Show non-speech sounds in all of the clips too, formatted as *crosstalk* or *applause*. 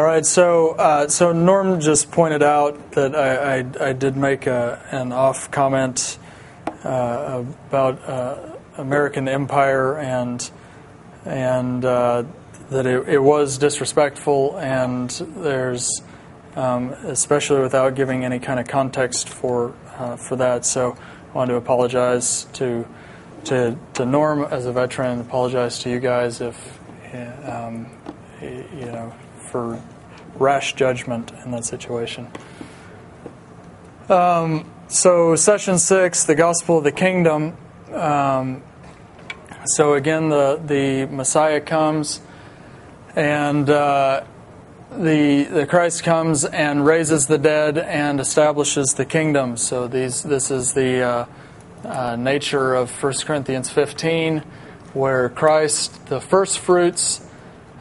All right, so uh, so Norm just pointed out that I, I, I did make a, an off comment uh, about uh, American Empire and and uh, that it, it, was disrespectful, and there's um, especially without giving any kind of context for uh, for that. So I want to apologize to to to Norm as a veteran, apologize to you guys if um, you know for rash judgment in that situation. Um, so, session six, the gospel of the kingdom. Um, so, again, the, the Messiah comes and uh, the, the Christ comes and raises the dead and establishes the kingdom. So, these, this is the uh, uh, nature of 1 Corinthians 15, where Christ, the first fruits,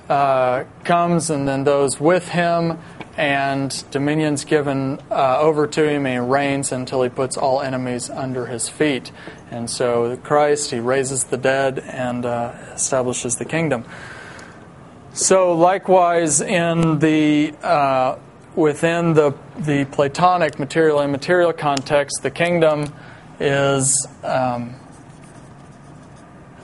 uh, comes, and then those with him, and dominion's given uh, over to him, and he reigns until he puts all enemies under his feet. And so, Christ, he raises the dead and uh, establishes the kingdom. So, likewise, in the uh, within the the Platonic material and material context, the kingdom is um,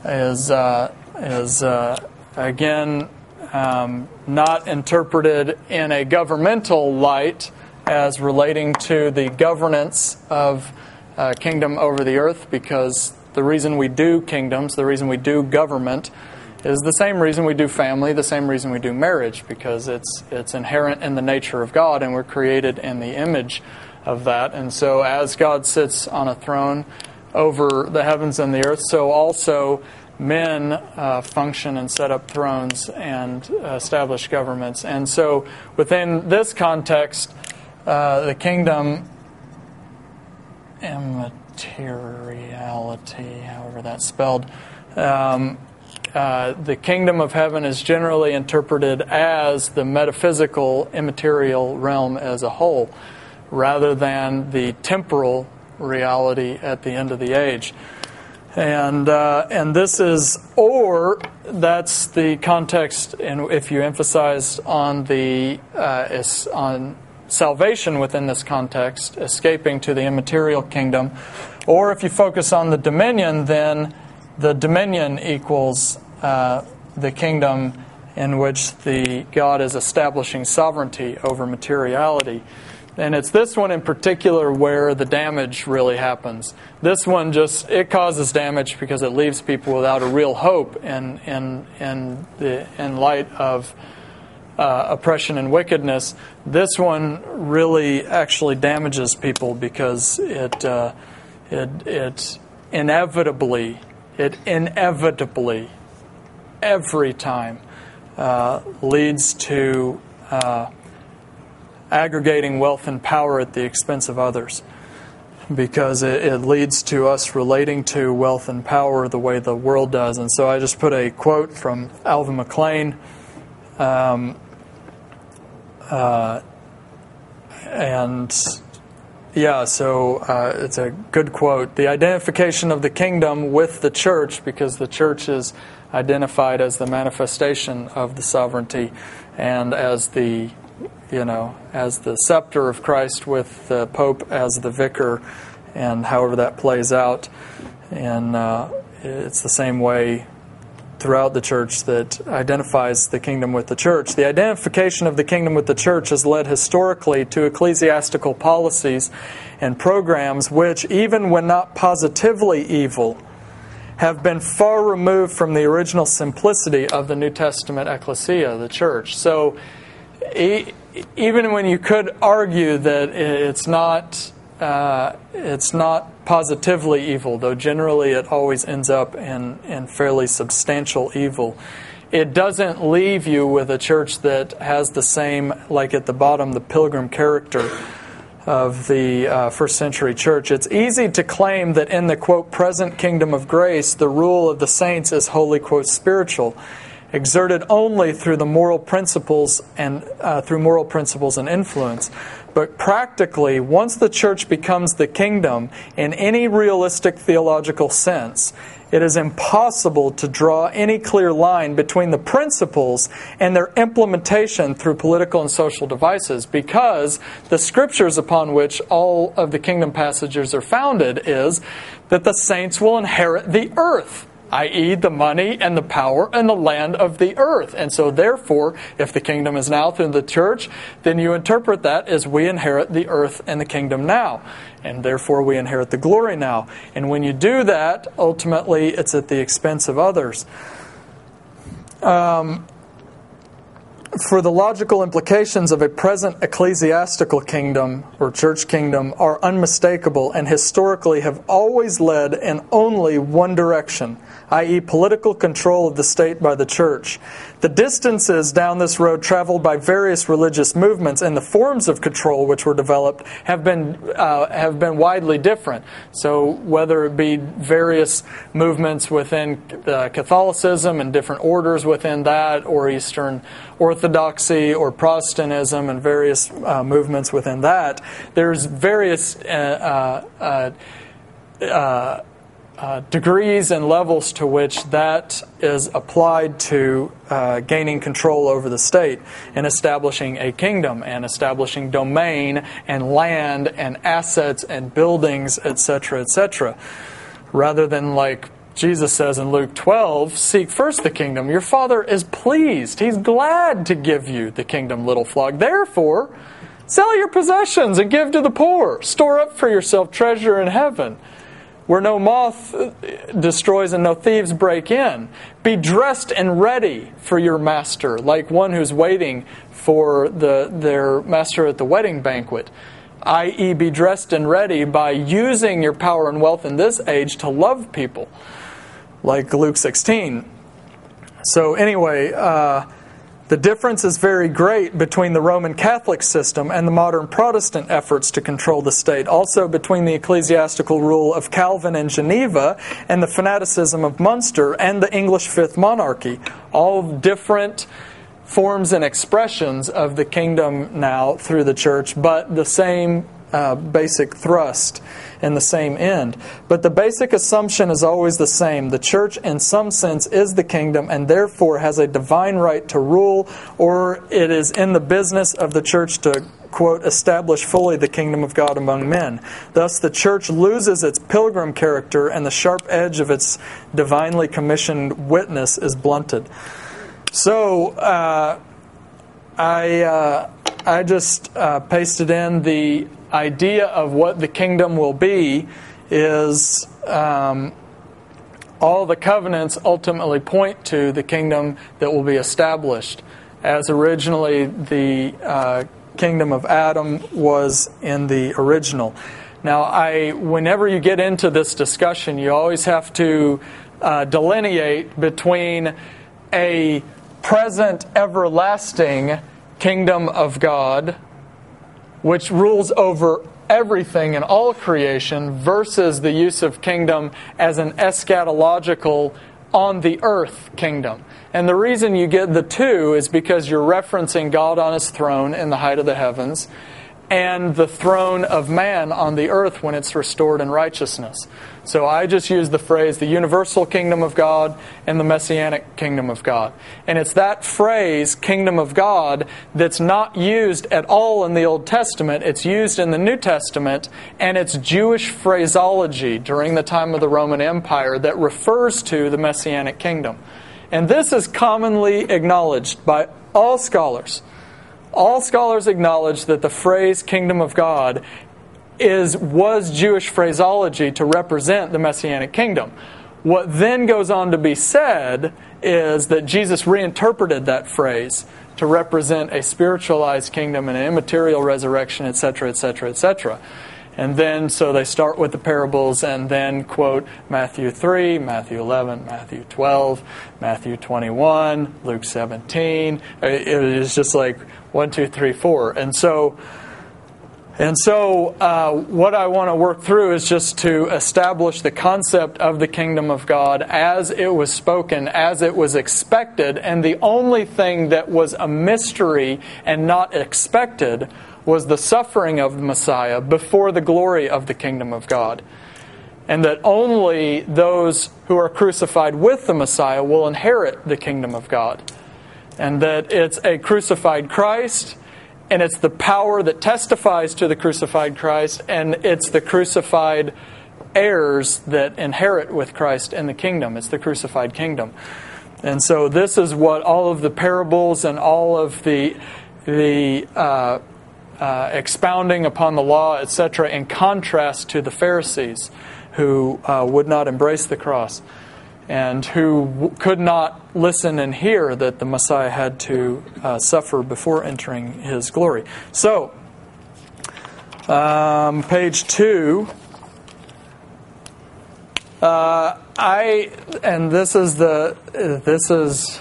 is uh, is uh, again um, not interpreted in a governmental light as relating to the governance of uh, kingdom over the earth, because the reason we do kingdoms, the reason we do government, is the same reason we do family, the same reason we do marriage, because it's it's inherent in the nature of God, and we're created in the image of that. And so, as God sits on a throne over the heavens and the earth, so also men uh, function and set up thrones and uh, establish governments. And so, within this context, uh, the kingdom immateriality, however that's spelled, um, uh, the kingdom of heaven is generally interpreted as the metaphysical, immaterial realm as a whole, rather than the temporal reality at the end of the age. And, uh, and this is, or that's the context, and if you emphasize on the uh, on salvation within this context, escaping to the immaterial kingdom, or if you focus on the dominion, then the dominion equals uh, the kingdom in which the God is establishing sovereignty over materiality. And it's this one in particular where the damage really happens. This one just it causes damage because it leaves people without a real hope in in in the in light of uh, oppression and wickedness. This one really actually damages people because it uh, it it inevitably it inevitably every time uh, leads to uh, aggregating wealth and power at the expense of others because it, it, leads to us relating to wealth and power the way the world does. And so I just put a quote from Alva McClain. Um, uh, and yeah, so uh, it's a good quote. The identification of the kingdom with the church, because the church is identified as the manifestation of the sovereignty and as the you know, as the scepter of Christ with the Pope as the vicar, and however that plays out. And uh, it's the same way throughout the church that identifies the kingdom with the church. The identification of the kingdom with the church has led historically to ecclesiastical policies and programs which, even when not positively evil, have been far removed from the original simplicity of the New Testament ecclesia, the church. So, even when you could argue that it's not uh, it's not positively evil, though generally it always ends up in, in fairly substantial evil. It doesn't leave you with a church that has the same, like at the bottom, the pilgrim character of the uh, first century church. It's easy to claim that in the quote present kingdom of grace, the rule of the saints is wholly quote spiritual exerted only through the moral principles and uh, through moral principles and influence. But practically, once the church becomes the kingdom in any realistic theological sense, it is impossible to draw any clear line between the principles and their implementation through political and social devices because the scriptures upon which all of the kingdom passages are founded is that the saints will inherit the earth i.e., the money and the power and the land of the earth. And so, therefore, if the kingdom is now through the church, then you interpret that as we inherit the earth and the kingdom now. And therefore, we inherit the glory now. And when you do that, ultimately, it's at the expense of others. Um, for the logical implications of a present ecclesiastical kingdom or church kingdom are unmistakable and historically have always led in only one direction i.e., political control of the state by the church. The distances down this road traveled by various religious movements and the forms of control which were developed have been uh, have been widely different. So whether it be various movements within uh, Catholicism and different orders within that, or Eastern Orthodoxy or Protestantism and various uh, movements within that, there's various uh, uh, degrees and levels to which that is applied to uh, gaining control over the state and establishing a kingdom and establishing domain and land and assets and buildings, etc., etc. Rather than like Jesus says in Luke 12, seek first the kingdom. Your Father is pleased. He's glad to give you the kingdom, little flock. Therefore, sell your possessions and give to the poor. Store up for yourself treasure in heaven where no moth destroys and no thieves break in. Be dressed and ready for your master, like one who's waiting for the, their master at the wedding banquet. I.e., be dressed and ready by using your power and wealth in this age to love people, like Luke 16. So, anyway, uh, the difference is very great between the Roman Catholic system and the modern Protestant efforts to control the state. Also, between the ecclesiastical rule of Calvin and Geneva and the fanaticism of Munster and the English Fifth Monarchy. All different forms and expressions of the kingdom now through the church, but the same uh, basic thrust and the same end. But the basic assumption is always the same. The church, in some sense, is the kingdom and therefore has a divine right to rule, or it is in the business of the church to quote, establish fully the kingdom of God among men. Thus, the church loses its pilgrim character and the sharp edge of its divinely commissioned witness is blunted. So, uh, I, uh, I just uh, pasted in the idea of what the kingdom will be is um, all the covenants ultimately point to the kingdom that will be established. As originally the uh, kingdom of Adam was in the original. Now, I, whenever you get into this discussion, you always have to uh, delineate between a present everlasting kingdom of God which rules over everything in all creation, versus the use of kingdom as an eschatological on the earth kingdom. And the reason you get the two is because you're referencing God on his throne in the height of the heavens and the throne of man on the earth when it's restored in righteousness. So I just use the phrase the universal kingdom of God and the messianic kingdom of God. And it's that phrase, kingdom of God, that's not used at all in the Old Testament. It's used in the New Testament, and it's Jewish phraseology during the time of the Roman Empire that refers to the messianic kingdom. And this is commonly acknowledged by all scholars. All scholars acknowledge that the phrase kingdom of God is was Jewish phraseology to represent the messianic kingdom. What then goes on to be said is that Jesus reinterpreted that phrase to represent a spiritualized kingdom and an immaterial resurrection, etc., etc., etc. And then, so they start with the parables and then quote Matthew 3, Matthew 11, Matthew 12, Matthew 21, Luke 17. It is just like one, two, three, four. And so, And so, uh, what I want to work through is just to establish the concept of the kingdom of God as it was spoken, as it was expected, and the only thing that was a mystery and not expected was the suffering of the Messiah before the glory of the kingdom of God. And that only those who are crucified with the Messiah will inherit the kingdom of God. And that it's a crucified Christ and it's the power that testifies to the crucified Christ, and it's the crucified heirs that inherit with Christ in the kingdom. It's the crucified kingdom. And so this is what all of the parables and all of the the uh, uh, expounding upon the law, etc., in contrast to the Pharisees who uh, would not embrace the cross and who w- could not listen and hear that the Messiah had to uh, suffer before entering his glory. So, um, page two. Uh, I and this is the this is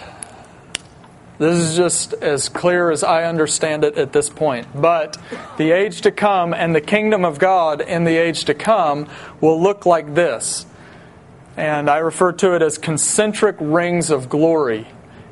this is just as clear as I understand it at this point. But the age to come and the kingdom of God in the age to come will look like this and I refer to it as concentric rings of glory,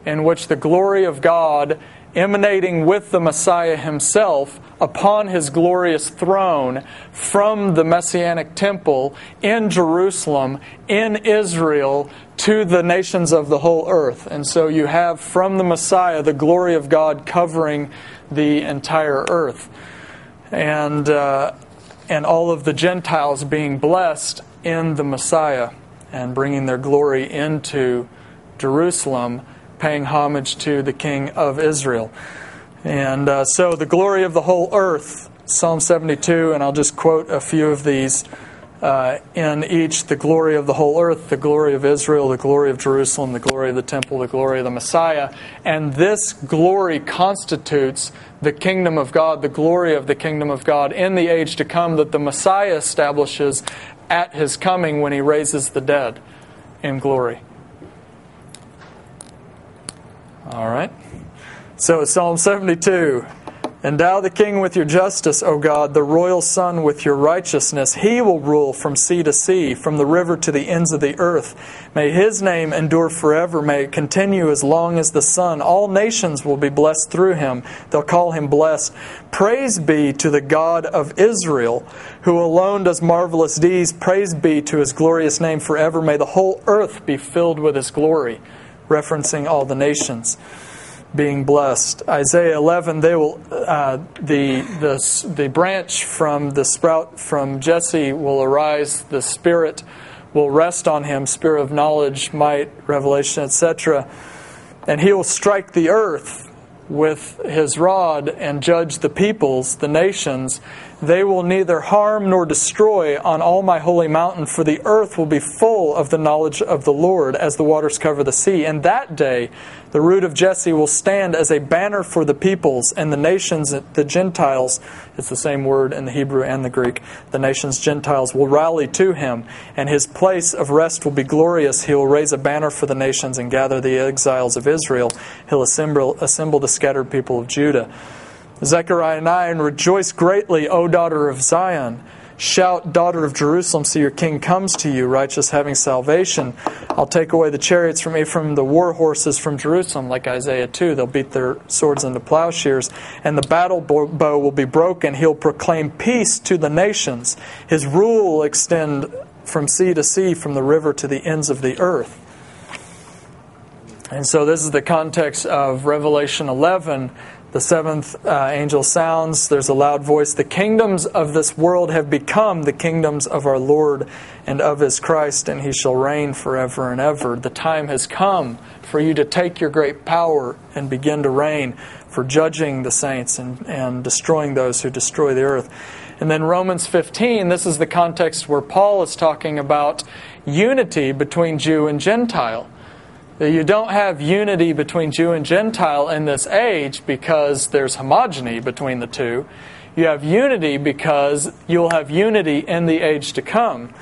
in which the glory of God emanating with the Messiah himself upon his glorious throne from the Messianic temple in Jerusalem, in Israel, to the nations of the whole earth. And so you have from the Messiah the glory of God covering the entire earth. And, uh, and all of the Gentiles being blessed in the Messiah and bringing their glory into Jerusalem, paying homage to the King of Israel. And uh, so the glory of the whole earth, Psalm 72, and I'll just quote a few of these. Uh, in each, the glory of the whole earth, the glory of Israel, the glory of Jerusalem, the glory of the temple, the glory of the Messiah. And this glory constitutes the kingdom of God, the glory of the kingdom of God in the age to come that the Messiah establishes at his coming when he raises the dead in glory. All right. So Psalm 72. Endow the king with your justice, O God, the royal son with your righteousness. He will rule from sea to sea, from the river to the ends of the earth. May his name endure forever. May it continue as long as the sun. All nations will be blessed through him. They'll call him blessed. Praise be to the God of Israel, who alone does marvelous deeds. Praise be to his glorious name forever. May the whole earth be filled with his glory, referencing all the nations being blessed. Isaiah 11, they will uh, the the the branch from the sprout from Jesse will arise. The Spirit will rest on him, spirit of knowledge, might, revelation, etc. And he will strike the earth with his rod and judge the peoples, the nations. They will neither harm nor destroy on all my holy mountain, for the earth will be full of the knowledge of the Lord as the waters cover the sea. And that day the root of Jesse will stand as a banner for the peoples and the nations, the Gentiles. It's the same word in the Hebrew and the Greek. The nations, Gentiles, will rally to him, and his place of rest will be glorious. He will raise a banner for the nations and gather the exiles of Israel. He'll assemble, assemble the scattered people of Judah. Zechariah 9 Rejoice greatly, O daughter of Zion. Shout, daughter of Jerusalem, see your king comes to you, righteous, having salvation. I'll take away the chariots from Ephraim, the war horses from Jerusalem, like Isaiah 2. They'll beat their swords into plowshares, and the battle bow will be broken. He'll proclaim peace to the nations. His rule will extend from sea to sea, from the river to the ends of the earth. And so, this is the context of Revelation 11 the seventh uh, angel sounds. There's a loud voice. The kingdoms of this world have become the kingdoms of our Lord and of his Christ, and he shall reign forever and ever. The time has come for you to take your great power and begin to reign for judging the saints and, and destroying those who destroy the earth. And then Romans 15, this is the context where Paul is talking about unity between Jew and Gentile you don't have unity between Jew and Gentile in this age because there's homogeny between the two. You have unity because you'll have unity in the age to come.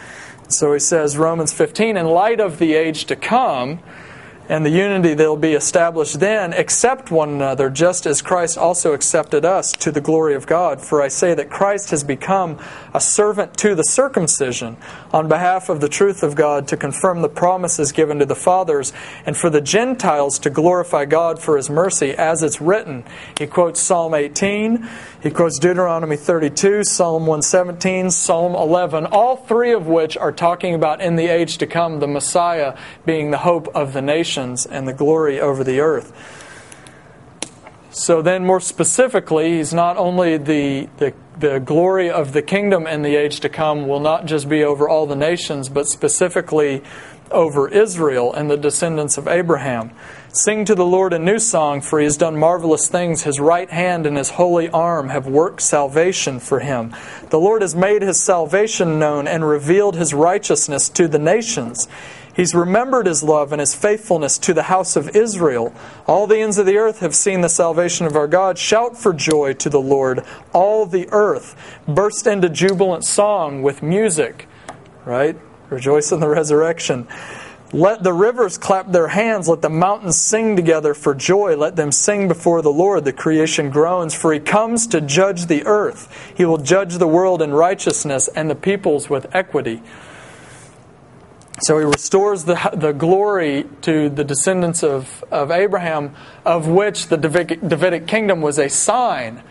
So he says, Romans 15, in light of the age to come, and the unity that will be established then accept one another just as Christ also accepted us to the glory of God. For I say that Christ has become a servant to the circumcision on behalf of the truth of God to confirm the promises given to the fathers and for the Gentiles to glorify God for his mercy as it's written. He quotes Psalm 18, he quotes Deuteronomy 32, Psalm 117, Psalm 11, all three of which are talking about in the age to come the Messiah being the hope of the nation nations and the glory over the earth. So then, more specifically, he's not only the, the, the glory of the kingdom in the age to come will not just be over all the nations, but specifically over Israel and the descendants of Abraham. Sing to the Lord a new song, for he has done marvelous things. His right hand and his holy arm have worked salvation for him. The Lord has made his salvation known and revealed his righteousness to the nations. He's remembered his love and his faithfulness to the house of Israel. All the ends of the earth have seen the salvation of our God. Shout for joy to the Lord. All the earth burst into jubilant song with music. Right? Rejoice in the resurrection. Let the rivers clap their hands. Let the mountains sing together for joy. Let them sing before the Lord. The creation groans, for he comes to judge the earth. He will judge the world in righteousness and the peoples with equity. So he restores the, the glory to the descendants of, of Abraham, of which the Davidic, Davidic kingdom was a sign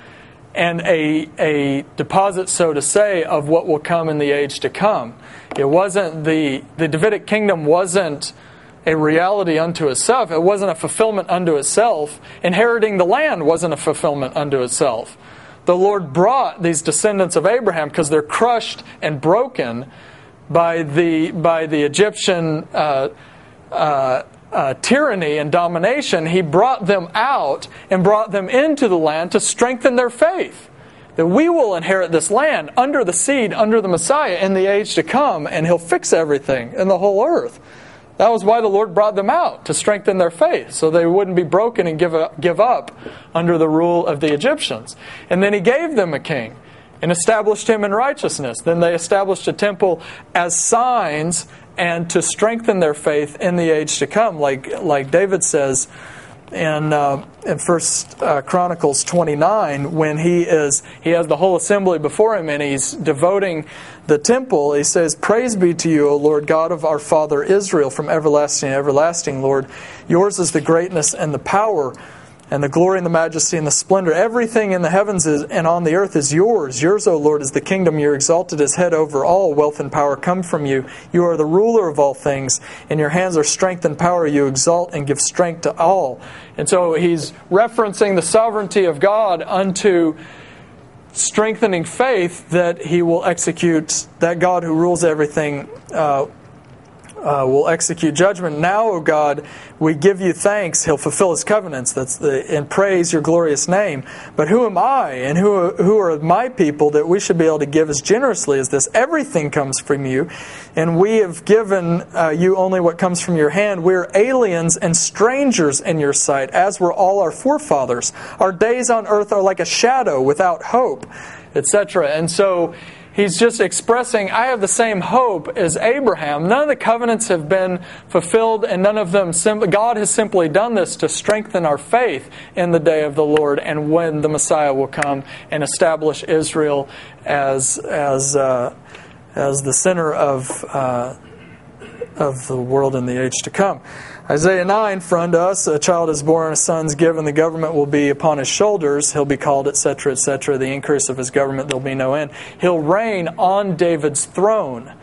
and a, a deposit, so to say, of what will come in the age to come. It wasn't the, the Davidic kingdom wasn't a reality unto itself. It wasn't a fulfillment unto itself. Inheriting the land wasn't a fulfillment unto itself. The Lord brought these descendants of Abraham because they're crushed and broken by the, by the Egyptian uh, uh, uh, tyranny and domination, he brought them out and brought them into the land to strengthen their faith. That we will inherit this land under the seed, under the Messiah in the age to come, and he'll fix everything in the whole earth. That was why the Lord brought them out, to strengthen their faith, so they wouldn't be broken and give up, give up under the rule of the Egyptians. And then he gave them a king and established him in righteousness. Then they established a temple as signs and to strengthen their faith in the age to come, like like David says in uh, in First uh, Chronicles 29 when he is he has the whole assembly before him and he's devoting the temple. He says, "Praise be to you, O Lord God of our father Israel, from everlasting to everlasting, Lord. Yours is the greatness and the power." And the glory and the majesty and the splendor. Everything in the heavens is, and on the earth is yours. Yours, O Lord, is the kingdom. You're exalted as head over all. Wealth and power come from you. You are the ruler of all things. In your hands are strength and power. You exalt and give strength to all. And so he's referencing the sovereignty of God unto strengthening faith that he will execute, that God who rules everything uh, uh, will execute judgment. Now, O God, we give you thanks. He'll fulfill his covenants. That's the and praise your glorious name. But who am I, and who who are my people that we should be able to give as generously as this? Everything comes from you, and we have given uh, you only what comes from your hand. We're aliens and strangers in your sight, as were all our forefathers. Our days on earth are like a shadow without hope, etc. And so He's just expressing, I have the same hope as Abraham. None of the covenants have been fulfilled, and none of them, God has simply done this to strengthen our faith in the day of the Lord and when the Messiah will come and establish Israel as, as, uh, as the center of, uh, of the world in the age to come. Isaiah 9, for unto us a child is born, a son's given, the government will be upon his shoulders. He'll be called, etc., etc. The increase of his government, there'll be no end. He'll reign on David's throne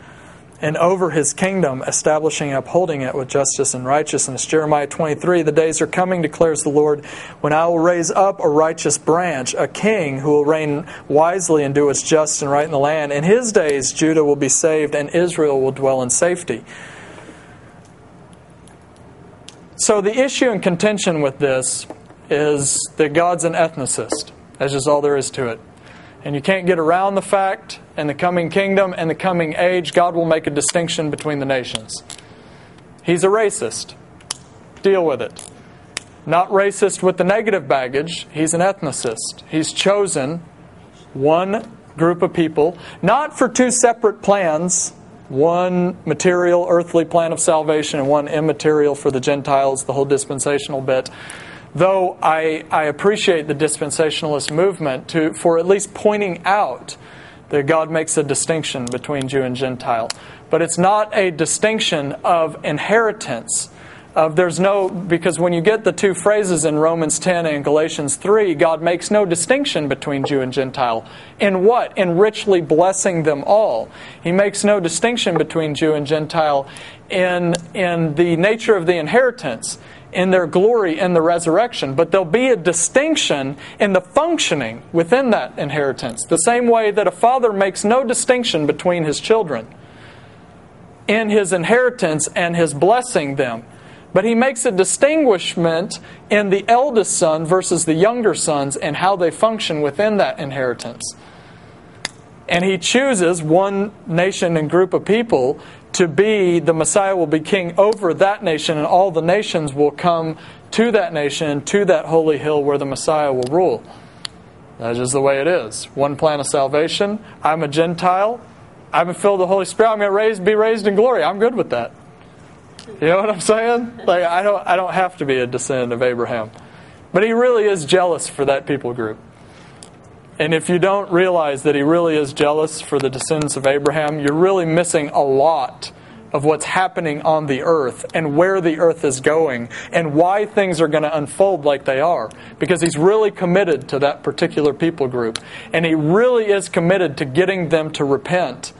and over his kingdom, establishing and upholding it with justice and righteousness. Jeremiah 23, the days are coming, declares the Lord, when I will raise up a righteous branch, a king who will reign wisely and do what's just and right in the land. In his days, Judah will be saved and Israel will dwell in safety. So the issue and contention with this is that God's an ethnicist. That's just all there is to it. And you can't get around the fact in the coming kingdom and the coming age, God will make a distinction between the nations. He's a racist. Deal with it. Not racist with the negative baggage, he's an ethnicist. He's chosen one group of people, not for two separate plans one material, earthly plan of salvation and one immaterial for the Gentiles, the whole dispensational bit. Though I, I appreciate the dispensationalist movement to, for at least pointing out that God makes a distinction between Jew and Gentile. But it's not a distinction of inheritance. Of there's no because when you get the two phrases in Romans 10 and Galatians 3, God makes no distinction between Jew and Gentile. In what? In richly blessing them all. He makes no distinction between Jew and Gentile in in the nature of the inheritance in their glory in the resurrection, but there'll be a distinction in the functioning within that inheritance. The same way that a father makes no distinction between his children in his inheritance and his blessing them. But he makes a distinguishment in the eldest son versus the younger sons and how they function within that inheritance. And he chooses one nation and group of people to be, the Messiah will be king over that nation, and all the nations will come to that nation, to that holy hill where the Messiah will rule. That's just the way it is. One plan of salvation. I'm a Gentile. I'm filled with the Holy Spirit. I'm going to be raised in glory. I'm good with that. You know what I'm saying? Like I don't, I don't have to be a descendant of Abraham, but he really is jealous for that people group. And if you don't realize that he really is jealous for the descendants of Abraham, you're really missing a lot of what's happening on the earth and where the earth is going and why things are going to unfold like they are. Because he's really committed to that particular people group. And he really is committed to getting them to repent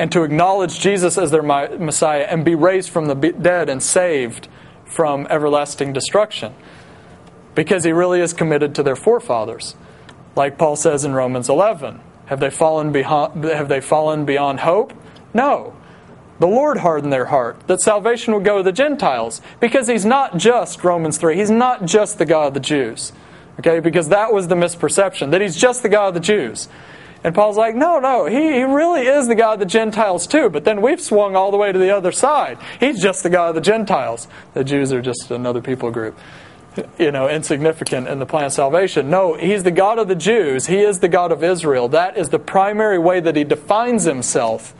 and to acknowledge Jesus as their Messiah and be raised from the dead and saved from everlasting destruction. Because he really is committed to their forefathers. Like Paul says in Romans 11. Have they fallen, beyond, have they fallen beyond hope? No. The Lord hardened their heart that salvation would go to the Gentiles because he's not just, Romans 3, he's not just the God of the Jews. Okay, because that was the misperception, that he's just the God of the Jews. And Paul's like, no, no, he, he really is the God of the Gentiles too, but then we've swung all the way to the other side. He's just the God of the Gentiles. The Jews are just another people group you know, insignificant in the plan of salvation. No, he's the God of the Jews. He is the God of Israel. That is the primary way that he defines himself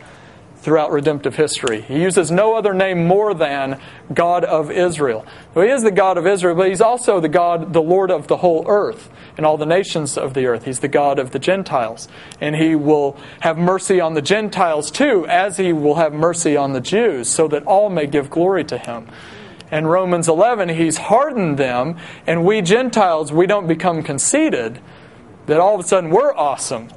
throughout redemptive history. He uses no other name more than God of Israel. So he is the God of Israel, but he's also the God, the Lord of the whole earth and all the nations of the earth. He's the God of the Gentiles. And he will have mercy on the Gentiles too, as he will have mercy on the Jews, so that all may give glory to him In Romans 11, he's hardened them, and we Gentiles, we don't become conceited that all of a sudden we're awesome.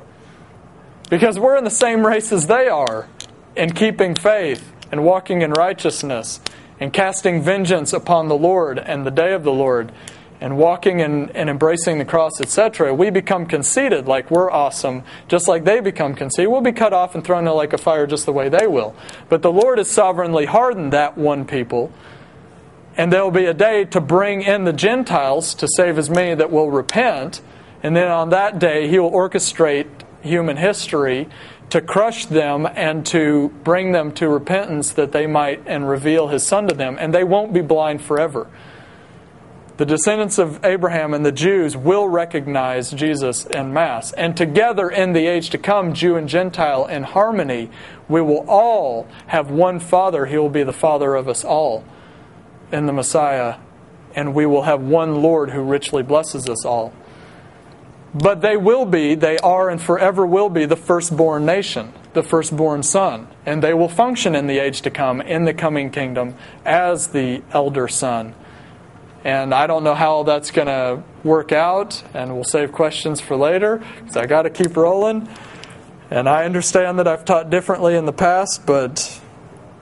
Because we're in the same race as they are in keeping faith and walking in righteousness and casting vengeance upon the Lord and the day of the Lord and walking and, and embracing the cross, etc., we become conceited like we're awesome, just like they become conceited. We'll be cut off and thrown into like a fire just the way they will. But the Lord has sovereignly hardened that one people and there will be a day to bring in the Gentiles to save as many that will repent. And then on that day, he will orchestrate human history to crush them and to bring them to repentance that they might and reveal his son to them. And they won't be blind forever. The descendants of Abraham and the Jews will recognize Jesus en Mass. And together in the age to come, Jew and Gentile in harmony, we will all have one Father. He will be the Father of us all in the Messiah, and we will have one Lord who richly blesses us all. But they will be, they are, and forever will be the firstborn nation, the firstborn son. And they will function in the age to come, in the coming kingdom, as the elder son. And I don't know how that's going to work out, and we'll save questions for later, because I got to keep rolling. And I understand that I've taught differently in the past, but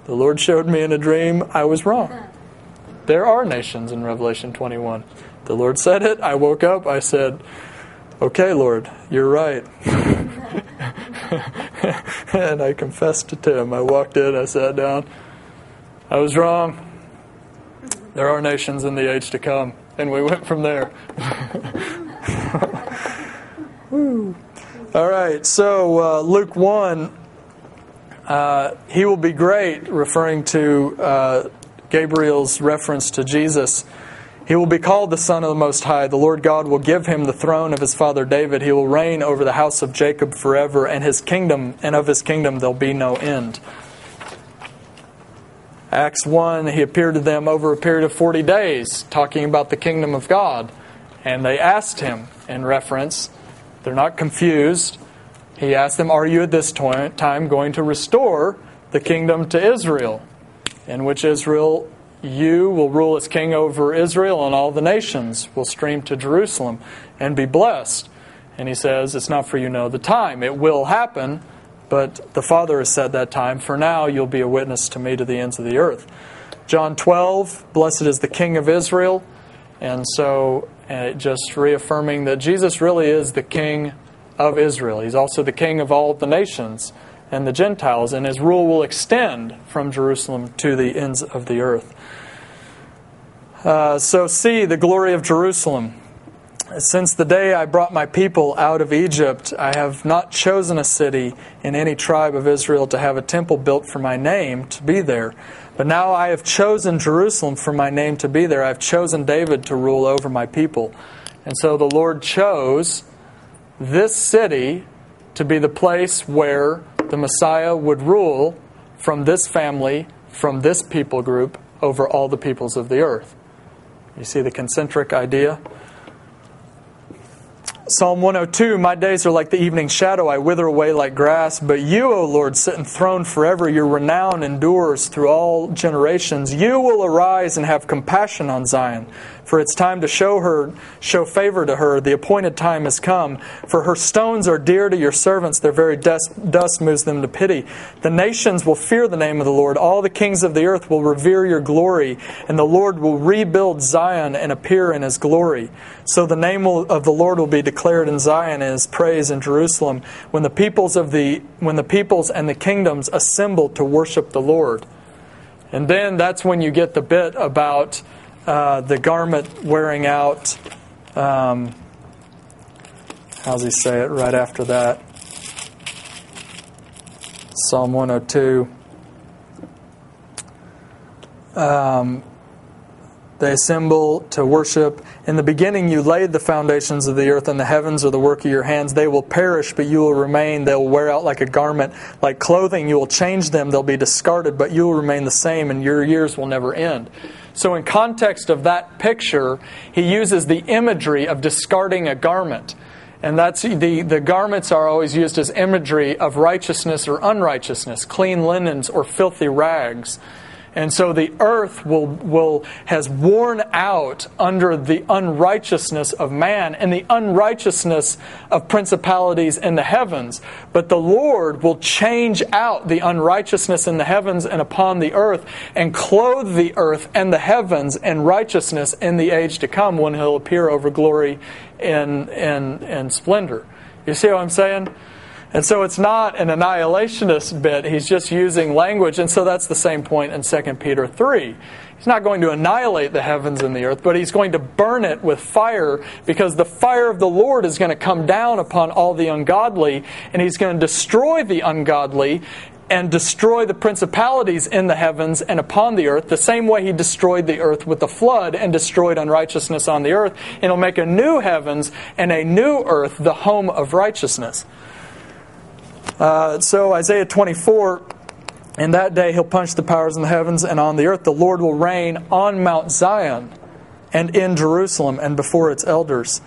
the Lord showed me in a dream I was wrong. There are nations in Revelation 21. The Lord said it. I woke up. I said, Okay, Lord, you're right. *laughs* and I confessed it to him. I walked in, I sat down. I was wrong. There are nations in the age to come. And we went from there. *laughs* All right, so uh, Luke 1, uh, he will be great, referring to. Uh, Gabriel's reference to Jesus. He will be called the Son of the Most High. The Lord God will give him the throne of his father David. He will reign over the house of Jacob forever, and his kingdom, and of his kingdom there'll be no end. Acts 1, he appeared to them over a period of 40 days, talking about the kingdom of God. And they asked him in reference, they're not confused. He asked them, Are you at this time going to restore the kingdom to Israel? In which Israel, you will rule as king over Israel, and all the nations will stream to Jerusalem and be blessed. And he says, It's not for you know the time. It will happen, but the Father has said that time. For now, you'll be a witness to me to the ends of the earth. John 12, blessed is the King of Israel. And so, uh, just reaffirming that Jesus really is the King of Israel. He's also the King of all the nations and the Gentiles, and his rule will extend from Jerusalem to the ends of the earth. Uh, so, see the glory of Jerusalem. Since the day I brought my people out of Egypt, I have not chosen a city in any tribe of Israel to have a temple built for my name to be there. But now I have chosen Jerusalem for my name to be there. I have chosen David to rule over my people. And so the Lord chose this city to be the place where the Messiah would rule from this family, from this people group, over all the peoples of the earth. You see the concentric idea? Psalm 102 My days are like the evening shadow, I wither away like grass. But you, O Lord, sit enthroned forever. Your renown endures through all generations. You will arise and have compassion on Zion for it's time to show her, show favor to her. The appointed time has come. For her stones are dear to your servants, their very dust, dust moves them to pity. The nations will fear the name of the Lord. All the kings of the earth will revere your glory, and the Lord will rebuild Zion and appear in his glory. So the name of the Lord will be declared in Zion and his praise in Jerusalem when the peoples of the when the peoples and the kingdoms assemble to worship the Lord. And then that's when you get the bit about uh, the garment wearing out. Um, how's he say it right after that? Psalm 102. Um, they assemble to worship. In the beginning, you laid the foundations of the earth, and the heavens are the work of your hands. They will perish, but you will remain. They will wear out like a garment. Like clothing, you will change them. They'll be discarded, but you will remain the same, and your years will never end. So, in context of that picture, he uses the imagery of discarding a garment. And that's the, the garments are always used as imagery of righteousness or unrighteousness, clean linens or filthy rags. And so the earth will, will, has worn out under the unrighteousness of man and the unrighteousness of principalities in the heavens. But the Lord will change out the unrighteousness in the heavens and upon the earth and clothe the earth and the heavens in righteousness in the age to come when he'll appear over glory and, and, and splendor. You see what I'm saying? And so it's not an annihilationist bit. He's just using language. And so that's the same point in 2 Peter 3. He's not going to annihilate the heavens and the earth, but he's going to burn it with fire because the fire of the Lord is going to come down upon all the ungodly and he's going to destroy the ungodly and destroy the principalities in the heavens and upon the earth, the same way he destroyed the earth with the flood and destroyed unrighteousness on the earth. And he'll make a new heavens and a new earth the home of righteousness. Uh, so, Isaiah 24, in that day he'll punch the powers in the heavens and on the earth. The Lord will reign on Mount Zion and in Jerusalem and before its elders.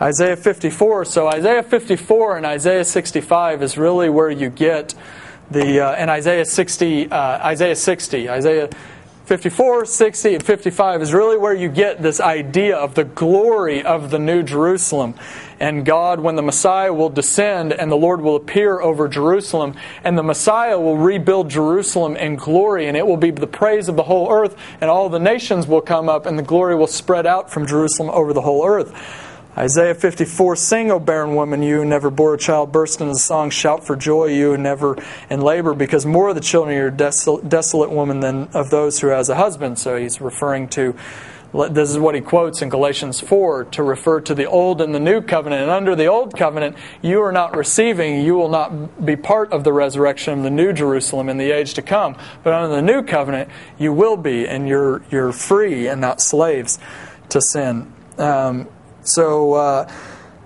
Isaiah 54. So, Isaiah 54 and Isaiah 65 is really where you get the, uh, and Isaiah 60, uh, Isaiah 60, Isaiah 54, 60, and 55 is really where you get this idea of the glory of the New Jerusalem. And God, when the Messiah will descend and the Lord will appear over Jerusalem, and the Messiah will rebuild Jerusalem in glory, and it will be the praise of the whole earth, and all the nations will come up, and the glory will spread out from Jerusalem over the whole earth. Isaiah 54 Sing, O barren woman, you who never bore a child, burst into song, shout for joy, you who never in labor, because more of the children of your desolate, desolate woman than of those who has a husband. So he's referring to, this is what he quotes in Galatians 4 to refer to the old and the new covenant. And under the old covenant, you are not receiving, you will not be part of the resurrection of the new Jerusalem in the age to come. But under the new covenant, you will be, and you're, you're free and not slaves to sin. Um, so, uh,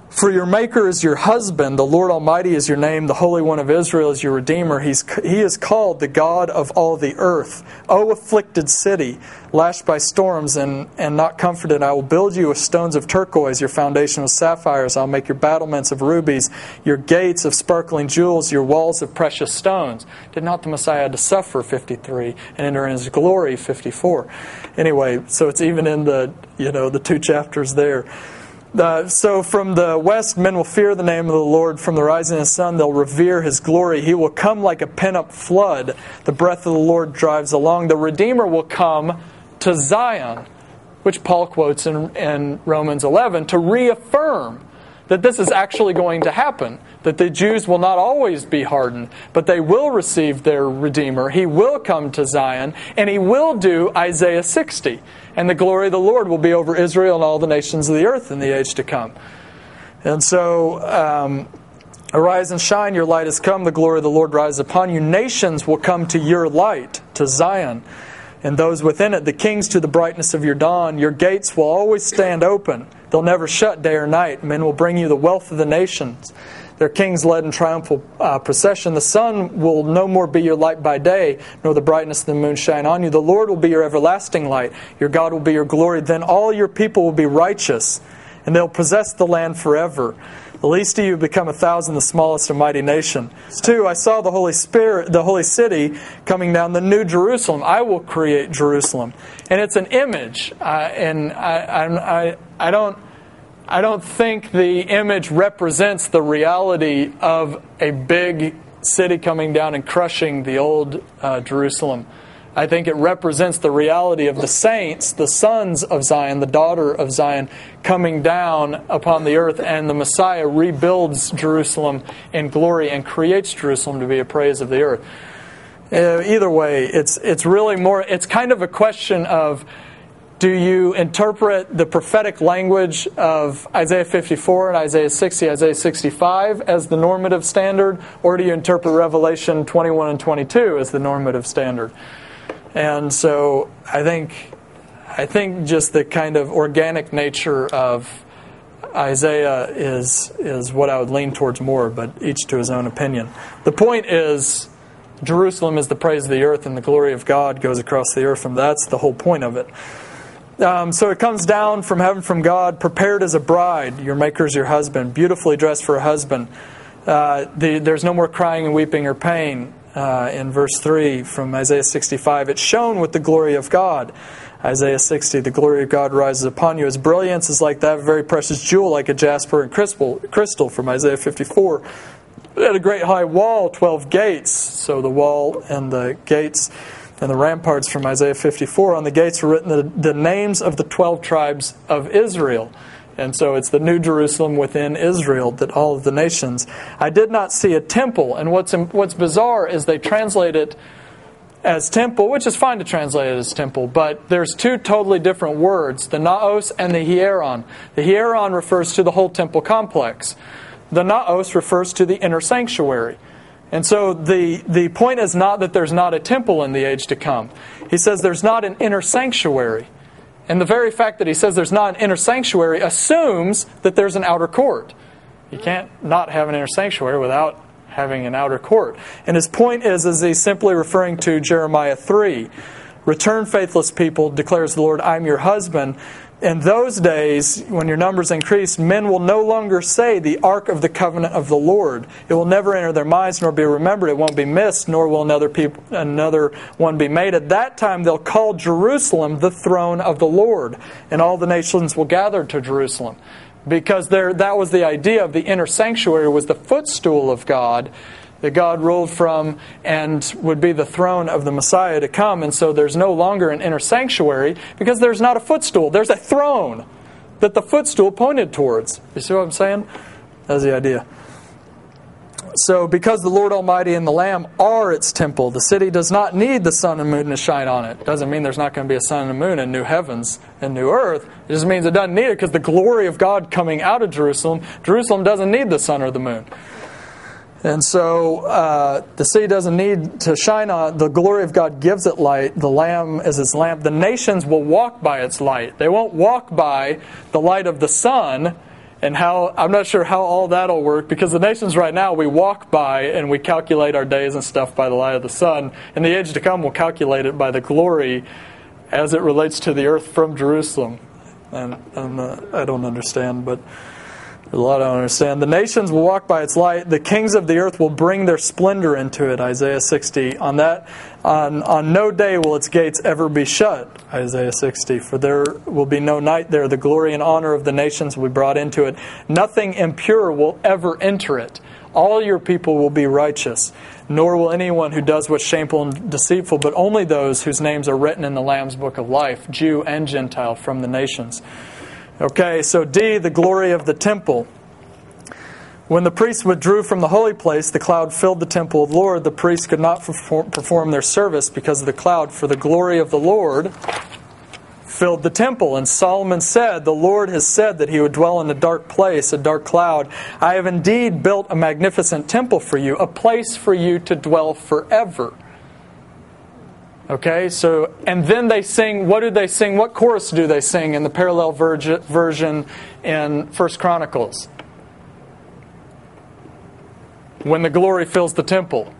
For your Maker is your husband, the Lord Almighty is your name, the Holy One of Israel is your Redeemer. He's, he is called the God of all the earth. O afflicted city, lashed by storms and, and not comforted, I will build you with stones of turquoise, your foundation with sapphires. I'll make your battlements of rubies, your gates of sparkling jewels, your walls of precious stones. Did not the Messiah to suffer 53 and enter in his glory 54? Anyway, so it's even in the you know the two chapters there. Uh, so from the west, men will fear the name of the Lord. From the rising of the sun, they'll revere his glory. He will come like a pent up flood. The breath of the Lord drives along. The Redeemer will come to Zion, which Paul quotes in, in Romans 11, to reaffirm that this is actually going to happen. That the Jews will not always be hardened, but they will receive their Redeemer. He will come to Zion, and he will do Isaiah 60 and the glory of the Lord will be over Israel and all the nations of the earth in the age to come. And so, um, arise and shine, your light has come, the glory of the Lord rises upon you. Nations will come to your light, to Zion, and those within it, the kings to the brightness of your dawn. Your gates will always stand open, they'll never shut day or night. Men will bring you the wealth of the nations their kings led in triumphal uh, procession. The sun will no more be your light by day, nor the brightness of the moon shine on you. The Lord will be your everlasting light. Your God will be your glory. Then all your people will be righteous, and they'll possess the land forever. The least of you become a thousand, the smallest a mighty nation. Two, I saw the Holy Spirit, the holy city, coming down, the new Jerusalem. I will create Jerusalem, and it's an image. Uh, and I, I, I, don't I don't think the image represents the reality of a big city coming down and crushing the old uh, Jerusalem. I think it represents the reality of the saints, the sons of Zion, the daughter of Zion, coming down upon the earth, and the Messiah rebuilds Jerusalem in glory and creates Jerusalem to be a praise of the earth. Uh, either way, it's it's really more. It's kind of a question of do you interpret the prophetic language of Isaiah 54 and Isaiah 60, Isaiah 65 as the normative standard, or do you interpret Revelation 21 and 22 as the normative standard? And so I think, I think just the kind of organic nature of Isaiah is, is what I would lean towards more, but each to his own opinion. The point is, Jerusalem is the praise of the earth, and the glory of God goes across the earth, and that's the whole point of it. Um, so it comes down from heaven from God, prepared as a bride. Your maker is your husband, beautifully dressed for a husband. Uh, the, there's no more crying and weeping or pain. Uh, in verse 3 from Isaiah 65, it's shone with the glory of God. Isaiah 60, the glory of God rises upon you. His brilliance is like that very precious jewel, like a jasper and crystal, crystal from Isaiah 54. It had a great high wall, 12 gates. So the wall and the gates and the ramparts from Isaiah 54. On the gates were written the, the names of the 12 tribes of Israel. And so it's the New Jerusalem within Israel that all of the nations. I did not see a temple. And what's, what's bizarre is they translate it as temple, which is fine to translate it as temple, but there's two totally different words the naos and the hieron. The hieron refers to the whole temple complex, the naos refers to the inner sanctuary. And so the, the point is not that there's not a temple in the age to come. He says there's not an inner sanctuary. And the very fact that he says there's not an inner sanctuary assumes that there's an outer court. You can't not have an inner sanctuary without having an outer court. And his point is, is he's simply referring to Jeremiah 3. Return, faithless people, declares the Lord, I'm your husband in those days, when your numbers increase, men will no longer say the ark of the covenant of the Lord. It will never enter their minds nor be remembered. It won't be missed, nor will another, people, another one be made. At that time, they'll call Jerusalem the throne of the Lord, and all the nations will gather to Jerusalem. Because there, that was the idea of the inner sanctuary was the footstool of God that God ruled from and would be the throne of the Messiah to come. And so there's no longer an inner sanctuary because there's not a footstool. There's a throne that the footstool pointed towards. You see what I'm saying? That's the idea. So, because the Lord Almighty and the Lamb are its temple, the city does not need the sun and moon to shine on it. Doesn't mean there's not going to be a sun and moon and new heavens and new earth. It just means it doesn't need it because the glory of God coming out of Jerusalem, Jerusalem doesn't need the sun or the moon. And so uh, the city doesn't need to shine on the glory of God gives it light. The Lamb is its lamp. The nations will walk by its light. They won't walk by the light of the sun and how I'm not sure how all that'll work because the nations right now we walk by and we calculate our days and stuff by the light of the sun. In the age to come, we'll calculate it by the glory as it relates to the earth from Jerusalem. And, and uh, I don't understand, but a lot I don't understand. The nations will walk by its light. The kings of the earth will bring their splendor into it. Isaiah 60. On that, on, on no day will its gates ever be shut. Isaiah 60. For there will be no night there. The glory and honor of the nations will be brought into it. Nothing impure will ever enter it. All your people will be righteous. Nor will anyone who does what's shameful and deceitful, but only those whose names are written in the Lamb's book of life, Jew and Gentile from the nations. Okay, so D, the glory of the temple. When the priests withdrew from the holy place, the cloud filled the temple of the Lord. The priests could not perform their service because of the cloud, for the glory of the Lord filled the temple. And Solomon said, The Lord has said that he would dwell in a dark place, a dark cloud. I have indeed built a magnificent temple for you, a place for you to dwell forever. Okay, so, and then they sing, what do they sing? What chorus do they sing in the parallel version in First Chronicles? When the glory fills the temple.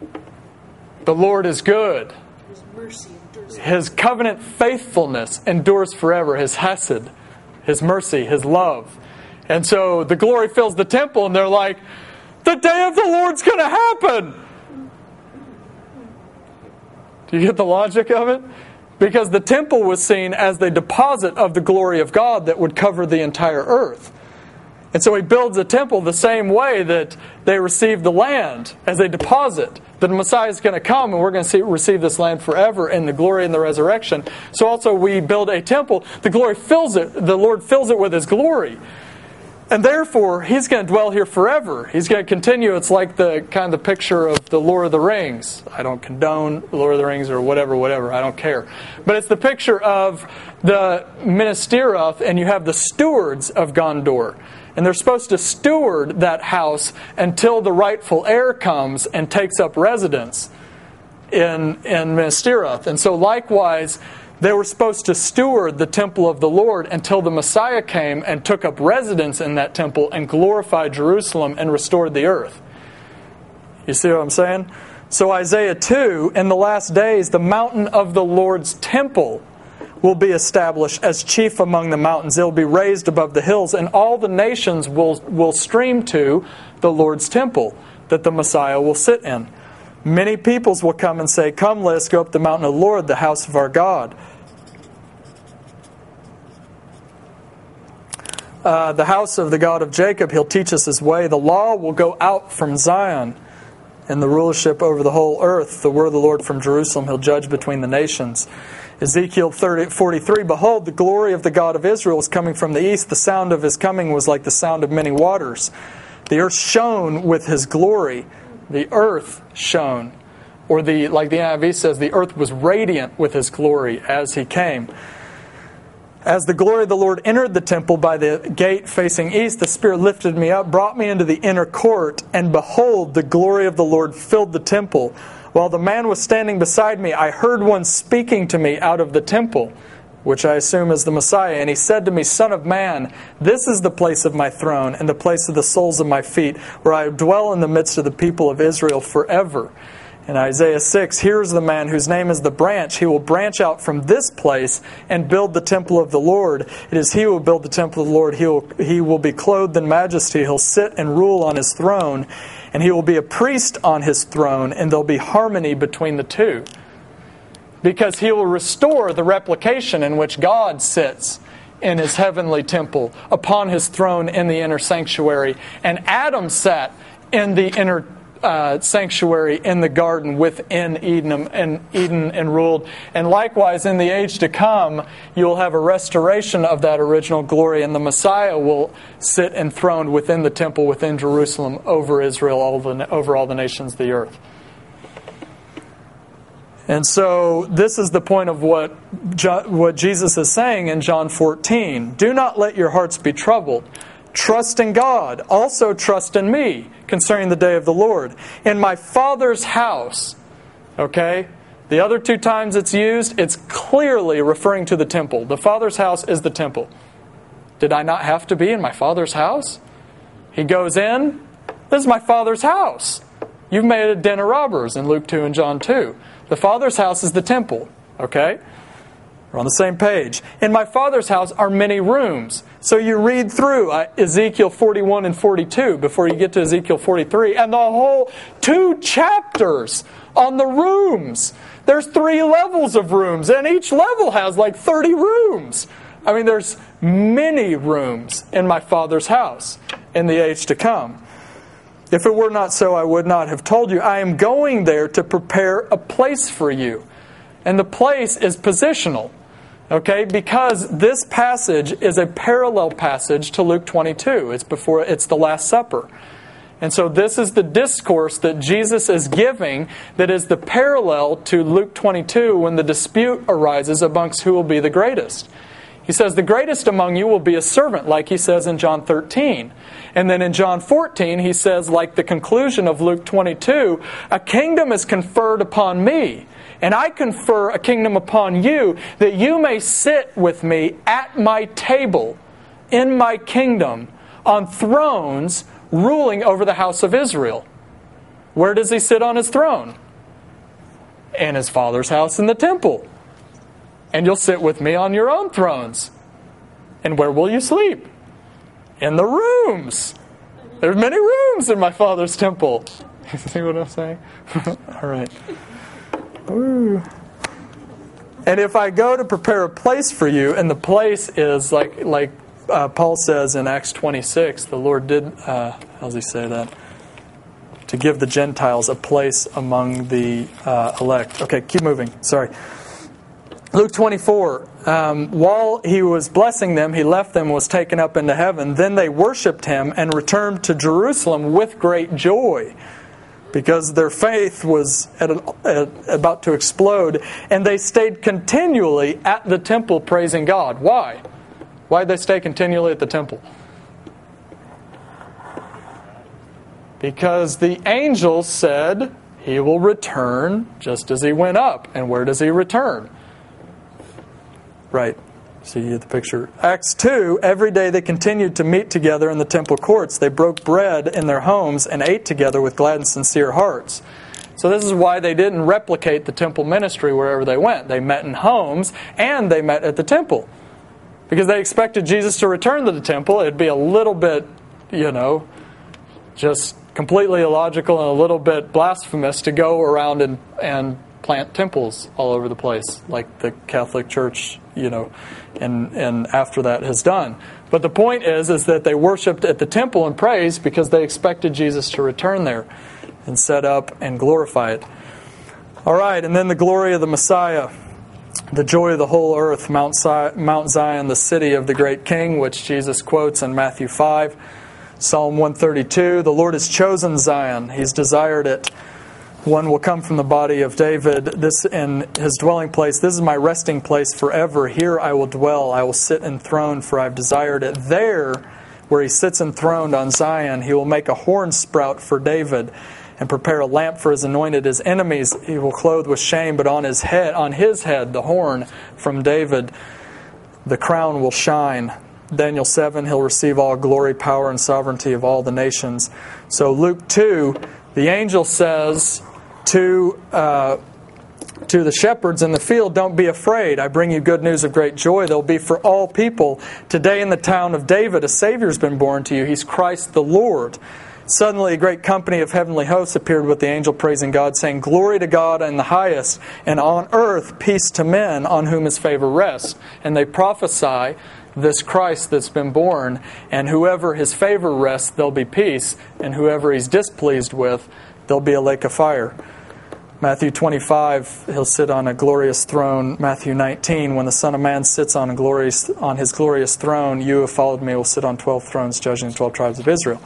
The Lord is good. His mercy endures. His covenant faithfulness endures forever. His hesed, His mercy, His love. And so the glory fills the temple, and they're like, the day of the Lord's going to happen. Do you get the logic of it? Because the temple was seen as the deposit of the glory of God that would cover the entire earth. And so he builds a temple the same way that they received the land as a deposit. That the Messiah is going to come and we're going to see, receive this land forever in the glory and the resurrection. So also we build a temple. The glory fills it. The Lord fills it with his glory. And therefore, he's going to dwell here forever. He's going to continue. It's like the kind of the picture of the Lord of the Rings. I don't condone Lord of the Rings or whatever, whatever. I don't care. But it's the picture of the Minas Tirith, and you have the stewards of Gondor. And they're supposed to steward that house until the rightful heir comes and takes up residence in, in Minas Tirith. And so, likewise, they were supposed to steward the temple of the Lord until the Messiah came and took up residence in that temple and glorified Jerusalem and restored the earth. You see what I'm saying? So, Isaiah 2, in the last days, the mountain of the Lord's temple will be established as chief among the mountains. It will be raised above the hills, and all the nations will, will stream to the Lord's temple that the Messiah will sit in. Many peoples will come and say, Come, let us go up the mountain of the Lord, the house of our God. Uh, the house of the God of Jacob, he'll teach us his way. The law will go out from Zion, and the rulership over the whole earth. The word of the Lord from Jerusalem, he'll judge between the nations. Ezekiel 30, 43 Behold, the glory of the God of Israel is coming from the east. The sound of his coming was like the sound of many waters. The earth shone with his glory the earth shone. Or the like the NIV says, the earth was radiant with his glory as he came. As the glory of the Lord entered the temple by the gate facing east, the Spirit lifted me up, brought me into the inner court, and behold, the glory of the Lord filled the temple. While the man was standing beside me, I heard one speaking to me out of the temple which I assume is the Messiah. And he said to me, Son of man, this is the place of my throne and the place of the soles of my feet, where I dwell in the midst of the people of Israel forever. In Isaiah 6, here's the man whose name is the branch. He will branch out from this place and build the temple of the Lord. It is he who will build the temple of the Lord. He will, he will be clothed in majesty. He'll sit and rule on his throne, and he will be a priest on his throne, and there'll be harmony between the two because he will restore the replication in which God sits in his heavenly temple upon his throne in the inner sanctuary. And Adam sat in the inner uh, sanctuary in the garden within Eden and Eden and ruled. And likewise, in the age to come, you'll have a restoration of that original glory, and the Messiah will sit enthroned within the temple within Jerusalem over Israel, all the, over all the nations of the earth. And so this is the point of what, what Jesus is saying in John 14. Do not let your hearts be troubled. Trust in God. Also trust in me concerning the day of the Lord. In my Father's house, okay? The other two times it's used, it's clearly referring to the temple. The Father's house is the temple. Did I not have to be in my Father's house? He goes in, this is my Father's house. You've made a den of robbers in Luke 2 and John 2. The Father's house is the temple, okay? We're on the same page. In my Father's house are many rooms. So you read through uh, Ezekiel 41 and 42 before you get to Ezekiel 43, and the whole two chapters on the rooms. There's three levels of rooms, and each level has like 30 rooms. I mean, there's many rooms in my Father's house in the age to come. If it were not so, I would not have told you. I am going there to prepare a place for you. And the place is positional. Okay? Because this passage is a parallel passage to Luke 22. It's before it's the last supper. And so this is the discourse that Jesus is giving that is the parallel to Luke 22 when the dispute arises amongst who will be the greatest. He says, The greatest among you will be a servant, like he says in John 13. And then in John 14, he says, like the conclusion of Luke 22, a kingdom is conferred upon me. And I confer a kingdom upon you that you may sit with me at my table in my kingdom on thrones ruling over the house of Israel. Where does he sit on his throne? In his father's house in the temple. And you'll sit with me on your own thrones. And where will you sleep? In the rooms. There's many rooms in my father's temple. *laughs* You see what I'm saying? *laughs* All right. Ooh. And if I go to prepare a place for you, and the place is like like uh, Paul says in Acts 26, the Lord did. Uh, how does he say that? To give the Gentiles a place among the uh, elect. Okay, keep moving. Sorry. Luke 24, um, while he was blessing them, he left them, was taken up into heaven. Then they worshiped him and returned to Jerusalem with great joy because their faith was at at, about to explode. And they stayed continually at the temple praising God. Why? Why did they stay continually at the temple? Because the angels said he will return just as he went up. And where does he return? Right. See you get the picture. Acts 2, every day they continued to meet together in the temple courts. They broke bread in their homes and ate together with glad and sincere hearts. So, this is why they didn't replicate the temple ministry wherever they went. They met in homes and they met at the temple. Because they expected Jesus to return to the temple. It'd be a little bit, you know, just completely illogical and a little bit blasphemous to go around and, and plant temples all over the place, like the Catholic Church, you know, and, and after that has done. But the point is, is that they worshipped at the temple and praised because they expected Jesus to return there and set up and glorify it. All right, and then the glory of the Messiah, the joy of the whole earth, Mount, Mount Zion, the city of the great King, which Jesus quotes in Matthew 5. Psalm 132 The Lord has chosen Zion, He's desired it. One will come from the body of David, this in his dwelling place. This is my resting place forever. Here I will dwell. I will sit enthroned, for I have desired it. There, where he sits enthroned on Zion, he will make a horn sprout for David and prepare a lamp for his anointed. His enemies he will clothe with shame, but on his head, on his head, the horn from David, the crown will shine. Daniel 7, he'll receive all glory, power, and sovereignty of all the nations. So Luke 2, the angel says, to uh, to the shepherds in the field, Don't be afraid. I bring you good news of great joy. There'll be for all people. Today in the town of David, a Savior has been born to you. He's Christ the Lord. Suddenly, a great company of heavenly hosts appeared with the angel praising God, saying, Glory to God in the highest, and on earth peace to men on whom his favor rests. And they prophesy this Christ that's been born, and whoever his favor rests, there'll be peace, and whoever he's displeased with, there'll be a lake of fire. Matthew 25, he'll sit on a glorious throne. Matthew 19, when the Son of Man sits on, a glorious, on his glorious throne, you who followed me will sit on 12 thrones, judging the 12 tribes of Israel.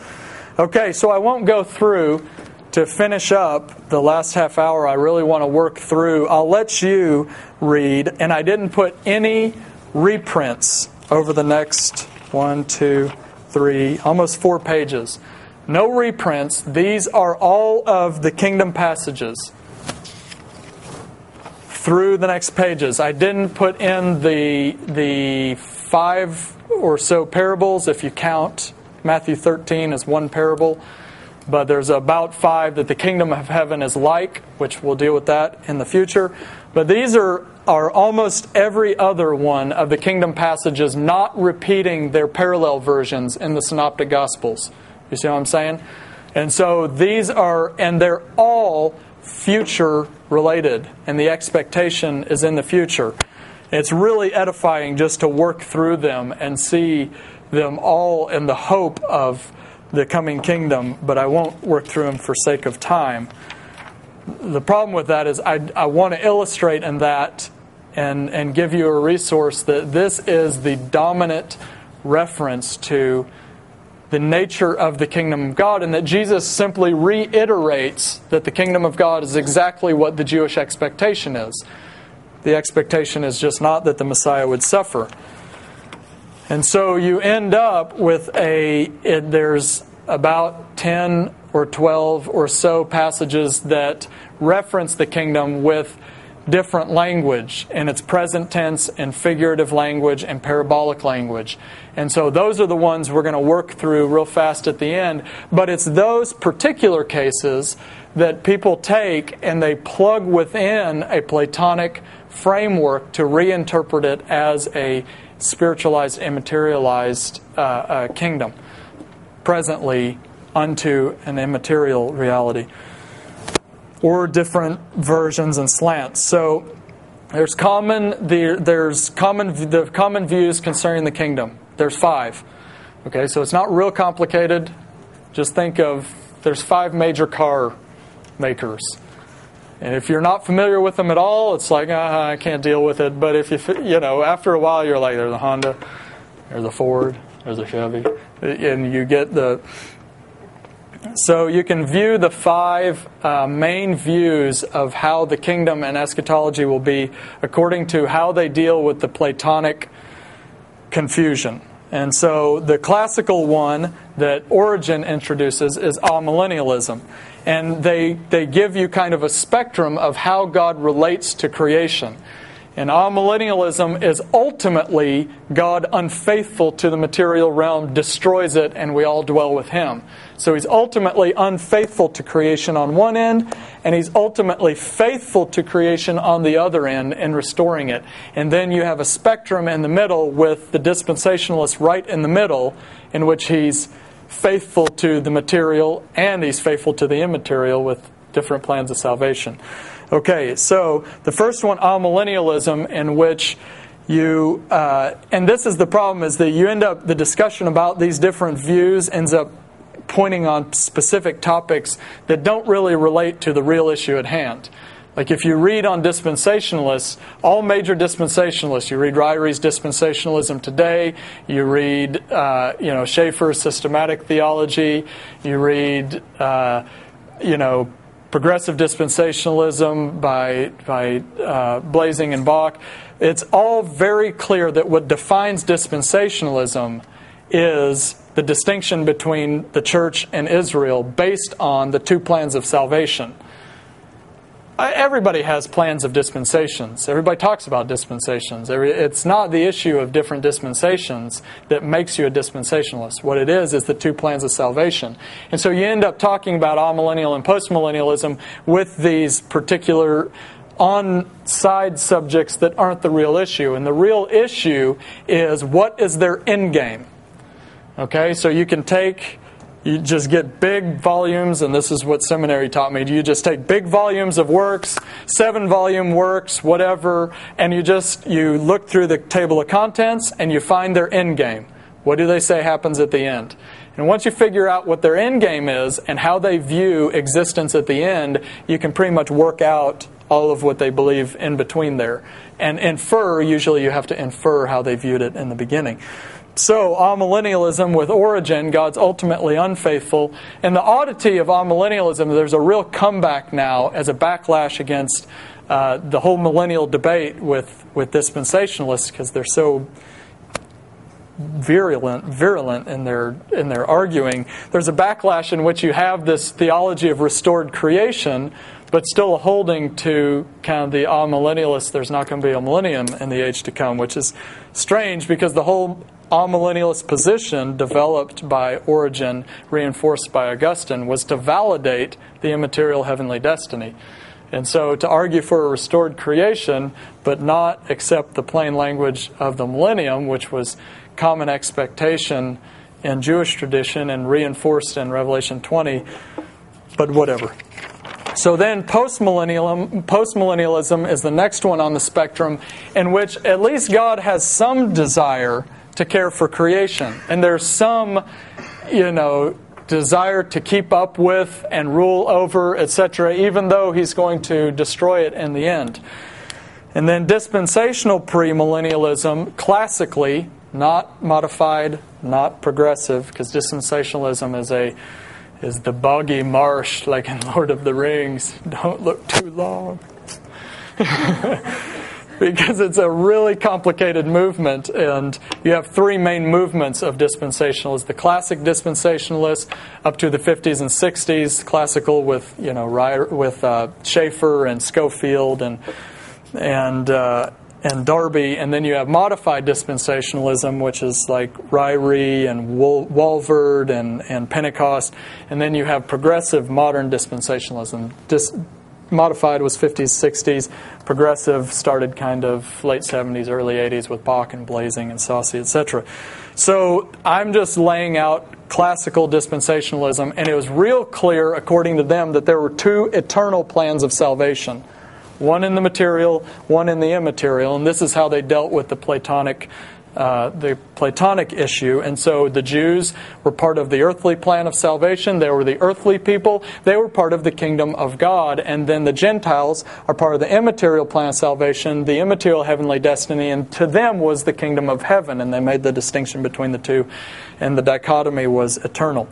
Okay, so I won't go through to finish up the last half hour. I really want to work through. I'll let you read, and I didn't put any reprints over the next one, two, three, almost four pages. No reprints. These are all of the kingdom passages through the next pages. I didn't put in the the five or so parables if you count Matthew 13 as one parable, but there's about five that the kingdom of heaven is like, which we'll deal with that in the future. But these are, are almost every other one of the kingdom passages not repeating their parallel versions in the synoptic gospels. You see what I'm saying? And so these are, and they're all future related, and the expectation is in the future. It's really edifying just to work through them and see them all in the hope of the coming kingdom, but I won't work through them for sake of time. The problem with that is I, I want to illustrate in that and, and give you a resource that this is the dominant reference to the nature of the kingdom of God, and that Jesus simply reiterates that the kingdom of God is exactly what the Jewish expectation is. The expectation is just not that the Messiah would suffer. And so you end up with a, it, there's about 10 or 12 or so passages that reference the kingdom with different language, and it's present tense and figurative language and parabolic language. And so those are the ones we're going to work through real fast at the end. But it's those particular cases that people take and they plug within a Platonic framework to reinterpret it as a spiritualized, immaterialized uh, uh, kingdom, presently unto an immaterial reality or different versions and slants. So there's common the, there's common the common views concerning the kingdom. There's five. Okay, so it's not real complicated. Just think of there's five major car makers. And if you're not familiar with them at all, it's like, uh, I can't deal with it. But if you, you know, after a while, you're like, there's a Honda, there's a Ford, there's a Chevy. And you get the, so you can view the five uh, main views of how the kingdom and eschatology will be according to how they deal with the Platonic confusion. And so the classical one that Origen introduces is amillennialism. And they, they give you kind of a spectrum of how God relates to creation. And amillennialism is ultimately God unfaithful to the material realm, destroys it, and we all dwell with Him. So He's ultimately unfaithful to creation on one end, and He's ultimately faithful to creation on the other end in restoring it. And then you have a spectrum in the middle with the dispensationalist right in the middle, in which He's faithful to the material and He's faithful to the immaterial with different plans of salvation. Okay, so the first one, amillennialism, in which you, uh, and this is the problem, is that you end up, the discussion about these different views ends up pointing on specific topics that don't really relate to the real issue at hand. Like if you read on dispensationalists, all major dispensationalists, you read Ryrie's Dispensationalism Today, you read, uh, you know, Chafer's Systematic Theology, you read, uh, you know, progressive dispensationalism by, by uh, Blaising and Bock. it's all very clear that what defines dispensationalism is the distinction between the church and Israel based on the two plans of salvation everybody has plans of dispensations. Everybody talks about dispensations. It's not the issue of different dispensations that makes you a dispensationalist. What it is is the two plans of salvation. And so you end up talking about amillennial and postmillennialism with these particular on side subjects that aren't the real issue. And the real issue is what is their end game? Okay, so you can take you just get big volumes, and this is what seminary taught me. You just take big volumes of works, seven volume works, whatever, and you just you look through the table of contents and you find their end game. What do they say happens at the end? And once you figure out what their end game is and how they view existence at the end, you can pretty much work out all of what they believe in between there. And infer, usually you have to infer how they viewed it in the beginning. So, amillennialism with Origen, God's ultimately unfaithful. And the oddity of amillennialism, there's a real comeback now as a backlash against uh, the whole millennial debate with, with dispensationalists because they're so virulent, virulent in their in their arguing. There's a backlash in which you have this theology of restored creation, but still holding to kind of the amillennialists. There's not going to be a millennium in the age to come, which is strange because the whole amillennialist position developed by Origen, reinforced by Augustine, was to validate the immaterial heavenly destiny. And so to argue for a restored creation, but not accept the plain language of the millennium, which was common expectation in Jewish tradition and reinforced in Revelation 20, but whatever. So then postmillennialism, postmillennialism is the next one on the spectrum in which at least God has some desire to care for creation. And there's some, you know, desire to keep up with and rule over, etc., even though he's going to destroy it in the end. And then dispensational premillennialism, classically, not modified, not progressive, because dispensationalism is a is the boggy marsh like in Lord of the Rings. Don't look too long. *laughs* because it's a really complicated movement, and you have three main movements of dispensationalists: the classic dispensationalists up to the 50s and 60s, classical with you know with uh, Chafer and Scofield and and uh, and Darby, and then you have modified dispensationalism, which is like Ryrie and Walvoord and, and Pentecost, and then you have progressive modern dispensationalism. Dis- modified was 50s, 60s. Progressive started kind of late 70s, early 80s with Bock and Blaising and Saucy, etc. So I'm just laying out classical dispensationalism, and it was real clear, according to them, that there were two eternal plans of salvation one in the material, one in the immaterial, and this is how they dealt with the Platonic. Uh, the Platonic issue. And so the Jews were part of the earthly plan of salvation. They were the earthly people. They were part of the kingdom of God. And then the Gentiles are part of the immaterial plan of salvation, the immaterial heavenly destiny. And to them was the kingdom of heaven. And they made the distinction between the two. And the dichotomy was eternal.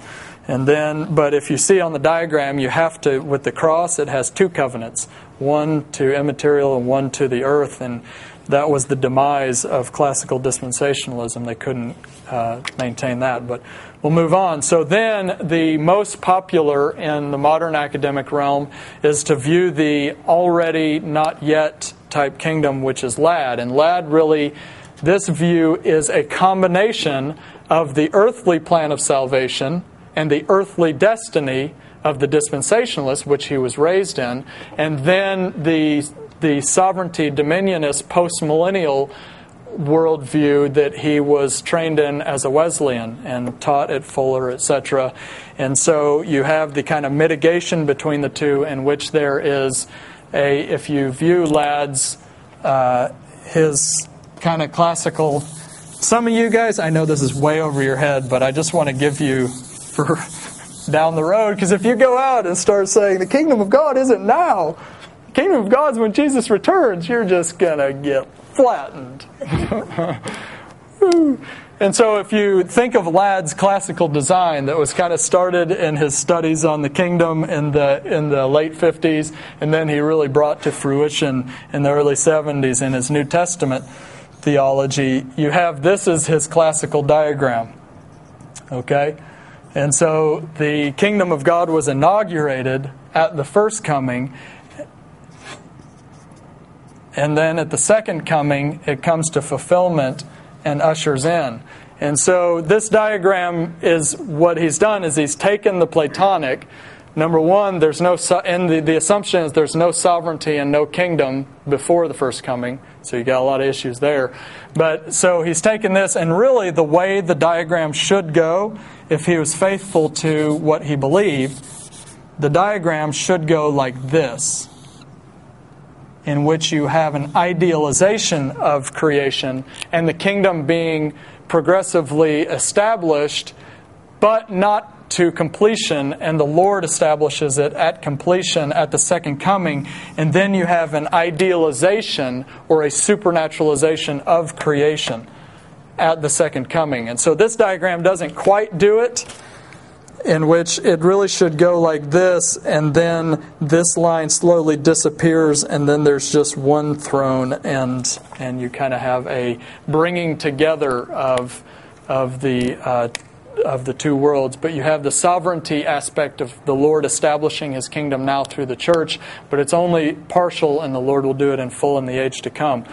And then, but if you see on the diagram, you have to, with the cross, it has two covenants one to immaterial and one to the earth. And that was the demise of classical dispensationalism. They couldn't uh, maintain that. But we'll move on. So then, the most popular in the modern academic realm is to view the already not yet type kingdom, which is Ladd. And Ladd really, this view is a combination of the earthly plan of salvation and the earthly destiny of the dispensationalist, which he was raised in, and then the, the sovereignty dominionist postmillennial worldview that he was trained in as a Wesleyan and taught at Fuller, etc. And so you have the kind of mitigation between the two, in which there is a, if you view Ladd's, uh, his kind of classical. Some of you guys, I know this is way over your head, but I just want to give you for *laughs* down the road. Because if you go out and start saying the kingdom of God isn't now, kingdom of God's when Jesus returns, you're just going to get flattened. *laughs* and so, if you think of Ladd's classical design that was kind of started in his studies on the kingdom in the in the late 50s, and then he really brought to fruition in the early 70s in his New Testament theology, you have this as his classical diagram. Okay? And so the kingdom of God was inaugurated at the first coming. And then at the second coming, it comes to fulfillment and ushers in. And so this diagram is what he's done is he's taken the Platonic. Number one, there's no and the, the assumption is there's no sovereignty and no kingdom before the first coming. So you got a lot of issues there. But so he's taken this, and really the way the diagram should go, if he was faithful to what he believed, the diagram should go like this, in which you have an idealization of creation and the kingdom being progressively established, but not to completion, and the Lord establishes it at completion at the second coming. And then you have an idealization or a supernaturalization of creation at the second coming. And so this diagram doesn't quite do it, in which it really should go like this, and then this line slowly disappears, and then there's just one throne, and, and you kind of have a bringing together of, of the uh, of the two worlds, but you have the sovereignty aspect of the Lord establishing his kingdom now through the church, but it's only partial, and the Lord will do it in full in the age to come.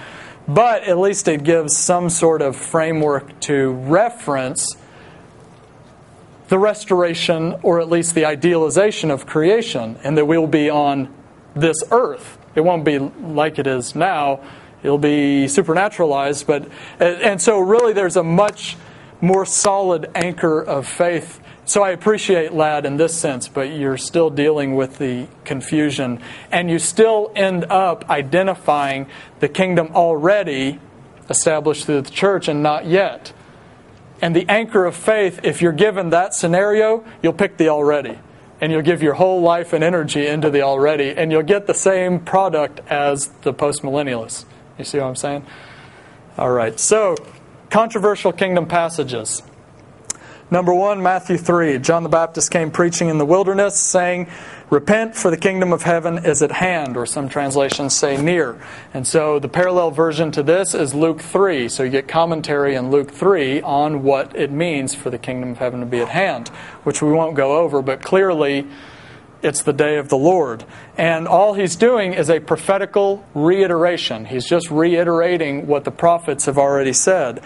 but at least it gives some sort of framework to reference the restoration or at least the idealization of creation, and that we'll be on this earth. It won't be like it is now. It'll be supernaturalized, but and so really there's a much more solid anchor of faith. So I appreciate Ladd in this sense, but you're still dealing with the confusion, and you still end up identifying the kingdom already established through the church and not yet. And the anchor of faith, if you're given that scenario, you'll pick the already. And you'll give your whole life and energy into the already, and you'll get the same product as the postmillennialists. You see what I'm saying? All right, so controversial kingdom passages. Number one, Matthew 3. John the Baptist came preaching in the wilderness, saying, Repent, for the kingdom of heaven is at hand, or some translations say near. And so the parallel version to this is Luke 3. So you get commentary in Luke 3 on what it means for the kingdom of heaven to be at hand, which we won't go over, but clearly it's the day of the Lord. And all he's doing is a prophetical reiteration. He's just reiterating what the prophets have already said.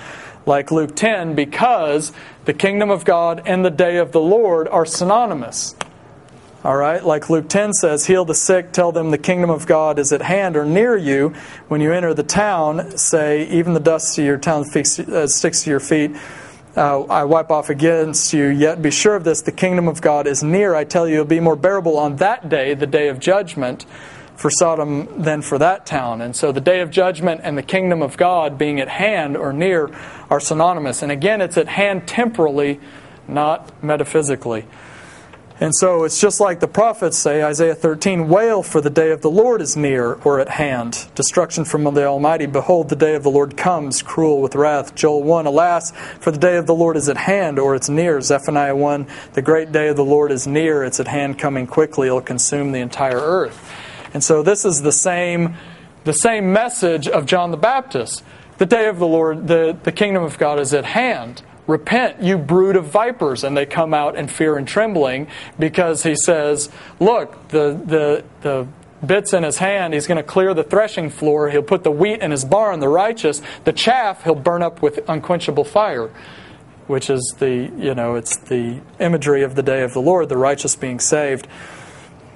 Like Luke 10, because the kingdom of God and the day of the Lord are synonymous. All right, like Luke 10 says, heal the sick, tell them the kingdom of God is at hand or near you. When you enter the town, say, even the dust of your town uh, sticks to your feet. Uh, I wipe off against you. Yet be sure of this the kingdom of God is near. I tell you, it'll be more bearable on that day, the day of judgment, for Sodom than for that town. And so the day of judgment and the kingdom of God being at hand or near are synonymous. And again, it's at hand temporally, not metaphysically. And so it's just like the prophets say, Isaiah 13, Wail, for the day of the Lord is near or at hand. Destruction from the Almighty. Behold, the day of the Lord comes, cruel with wrath. Joel 1, Alas, for the day of the Lord is at hand or it's near. Zephaniah 1, The great day of the Lord is near. It's at hand coming quickly. It'll consume the entire earth. And so this is the same, the same message of John the Baptist. The day of the Lord, the, the kingdom of God is at hand. Repent, you brood of vipers. And they come out in fear and trembling because he says, Look, the, the, the bits in his hand, he's going to clear the threshing floor. He'll put the wheat in his barn, the righteous. The chaff he'll burn up with unquenchable fire, which is the, you know, it's the imagery of the day of the Lord, the righteous being saved.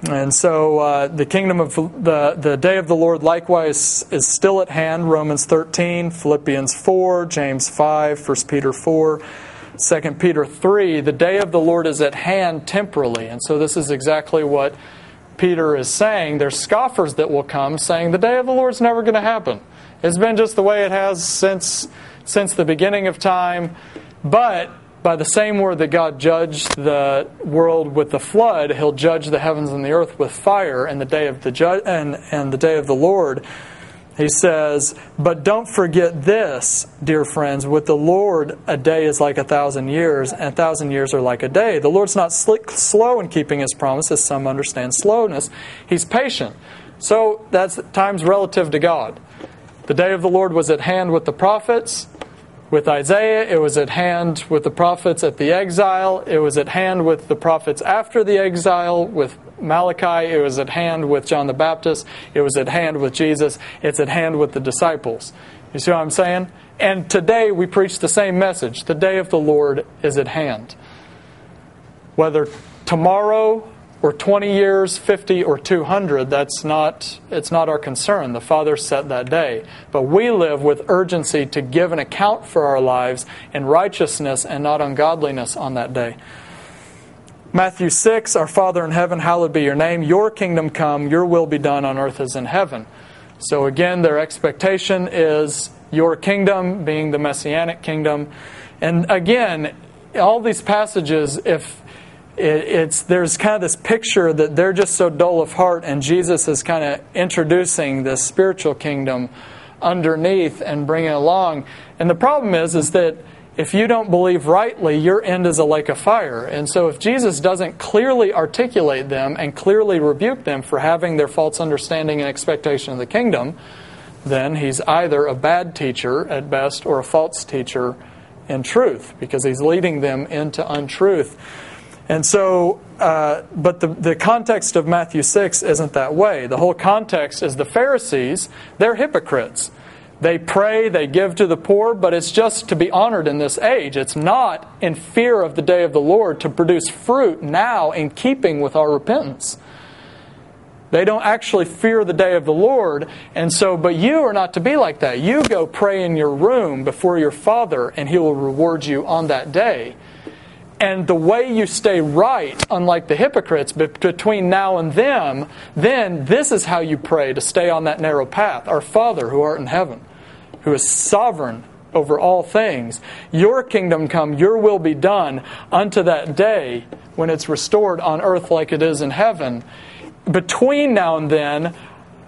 And so uh, the kingdom of the, the day of the Lord likewise is still at hand. Romans 13, Philippians 4, James 5, 1 Peter 4, 2 Peter 3. The day of the Lord is at hand temporally. And so this is exactly what Peter is saying. There's scoffers that will come saying the day of the Lord's never going to happen. It's been just the way it has since, since the beginning of time. But by the same word that God judged the world with the flood, He'll judge the heavens and the earth with fire and the day of the ju- and, and the day of the Lord. He says, But don't forget this, dear friends. With the Lord, a day is like a thousand years, and a thousand years are like a day. The Lord's not slick, slow in keeping his promises. Some understand slowness. He's patient. So that's time's relative to God. The day of the Lord was at hand with the prophets with Isaiah, it was at hand with the prophets at the exile, it was at hand with the prophets after the exile, with Malachi, it was at hand with John the Baptist, it was at hand with Jesus, it's at hand with the disciples. You see what I'm saying? And today we preach the same message. The day of the Lord is at hand. Whether tomorrow or 20 years, 50 or 200, that's not, it's not our concern. The Father set that day. But we live with urgency to give an account for our lives in righteousness and not ungodliness on that day. Matthew 6, Our Father in heaven, hallowed be your name. Your kingdom come, your will be done on earth as in heaven. So again, their expectation is your kingdom being the messianic kingdom. And again, all these passages, if it, it's there's kind of this picture that they're just so dull of heart, and Jesus is kind of introducing this spiritual kingdom underneath and bringing it along. And the problem is, is that if you don't believe rightly, your end is a lake of fire. And so, if Jesus doesn't clearly articulate them and clearly rebuke them for having their false understanding and expectation of the kingdom, then he's either a bad teacher at best or a false teacher in truth because he's leading them into untruth. And so, uh, but the, the context of Matthew 6 isn't that way. The whole context is the Pharisees, they're hypocrites. They pray, they give to the poor, but it's just to be honored in this age. It's not in fear of the day of the Lord to produce fruit now in keeping with our repentance. They don't actually fear the day of the Lord. And so, but you are not to be like that. You go pray in your room before your Father, and He will reward you on that day. And the way you stay right, unlike the hypocrites, between now and them, then this is how you pray to stay on that narrow path. Our Father who art in heaven, who is sovereign over all things, your kingdom come, your will be done unto that day when it's restored on earth like it is in heaven between now and then,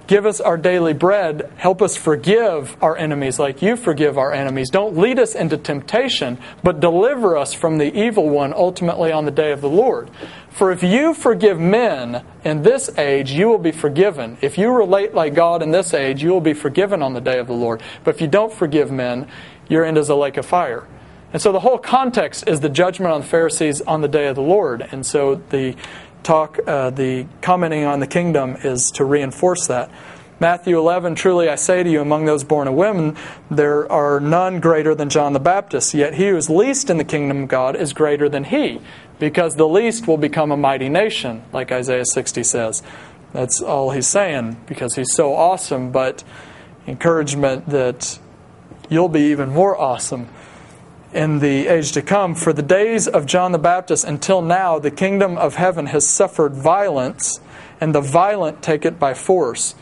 give us our daily bread. Help us forgive our enemies like you forgive our enemies. Don't lead us into temptation, but deliver us from the evil one ultimately on the day of the Lord. For if you forgive men in this age, you will be forgiven. If you relate like God in this age, you will be forgiven on the day of the Lord. But if you don't forgive men, your end is a lake of fire. And so the whole context is the judgment on the Pharisees on the day of the Lord. And so the talk, uh, the commenting on the kingdom is to reinforce that. Matthew 11, truly I say to you, among those born of women, there are none greater than John the Baptist. Yet he who is least in the kingdom of God is greater than he, because the least will become a mighty nation, like Isaiah 60 says. That's all he's saying, because he's so awesome, but encouragement that you'll be even more awesome in the age to come. For the days of John the Baptist until now, the kingdom of heaven has suffered violence, and the violent take it by force.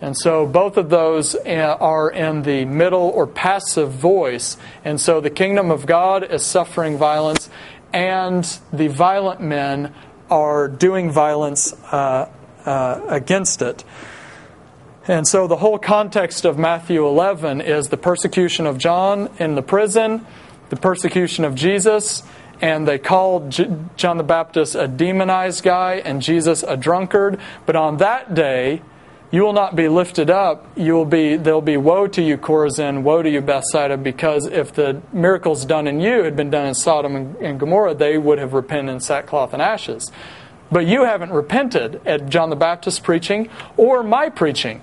And so both of those uh, are in the middle or passive voice. And so the kingdom of God is suffering violence, and the violent men are doing violence uh, uh, against it. And so the whole context of Matthew 11 is the persecution of John in the prison the persecution of Jesus, and they called John the Baptist a demonized guy and Jesus a drunkard. But on that day, you will not be lifted up. You will be there'll be woe to you, Chorazin, woe to you, Bethsaida, because if the miracles done in you had been done in Sodom and, and Gomorrah, they would have repented in sackcloth and ashes. But you haven't repented at John the Baptist's preaching or my preaching.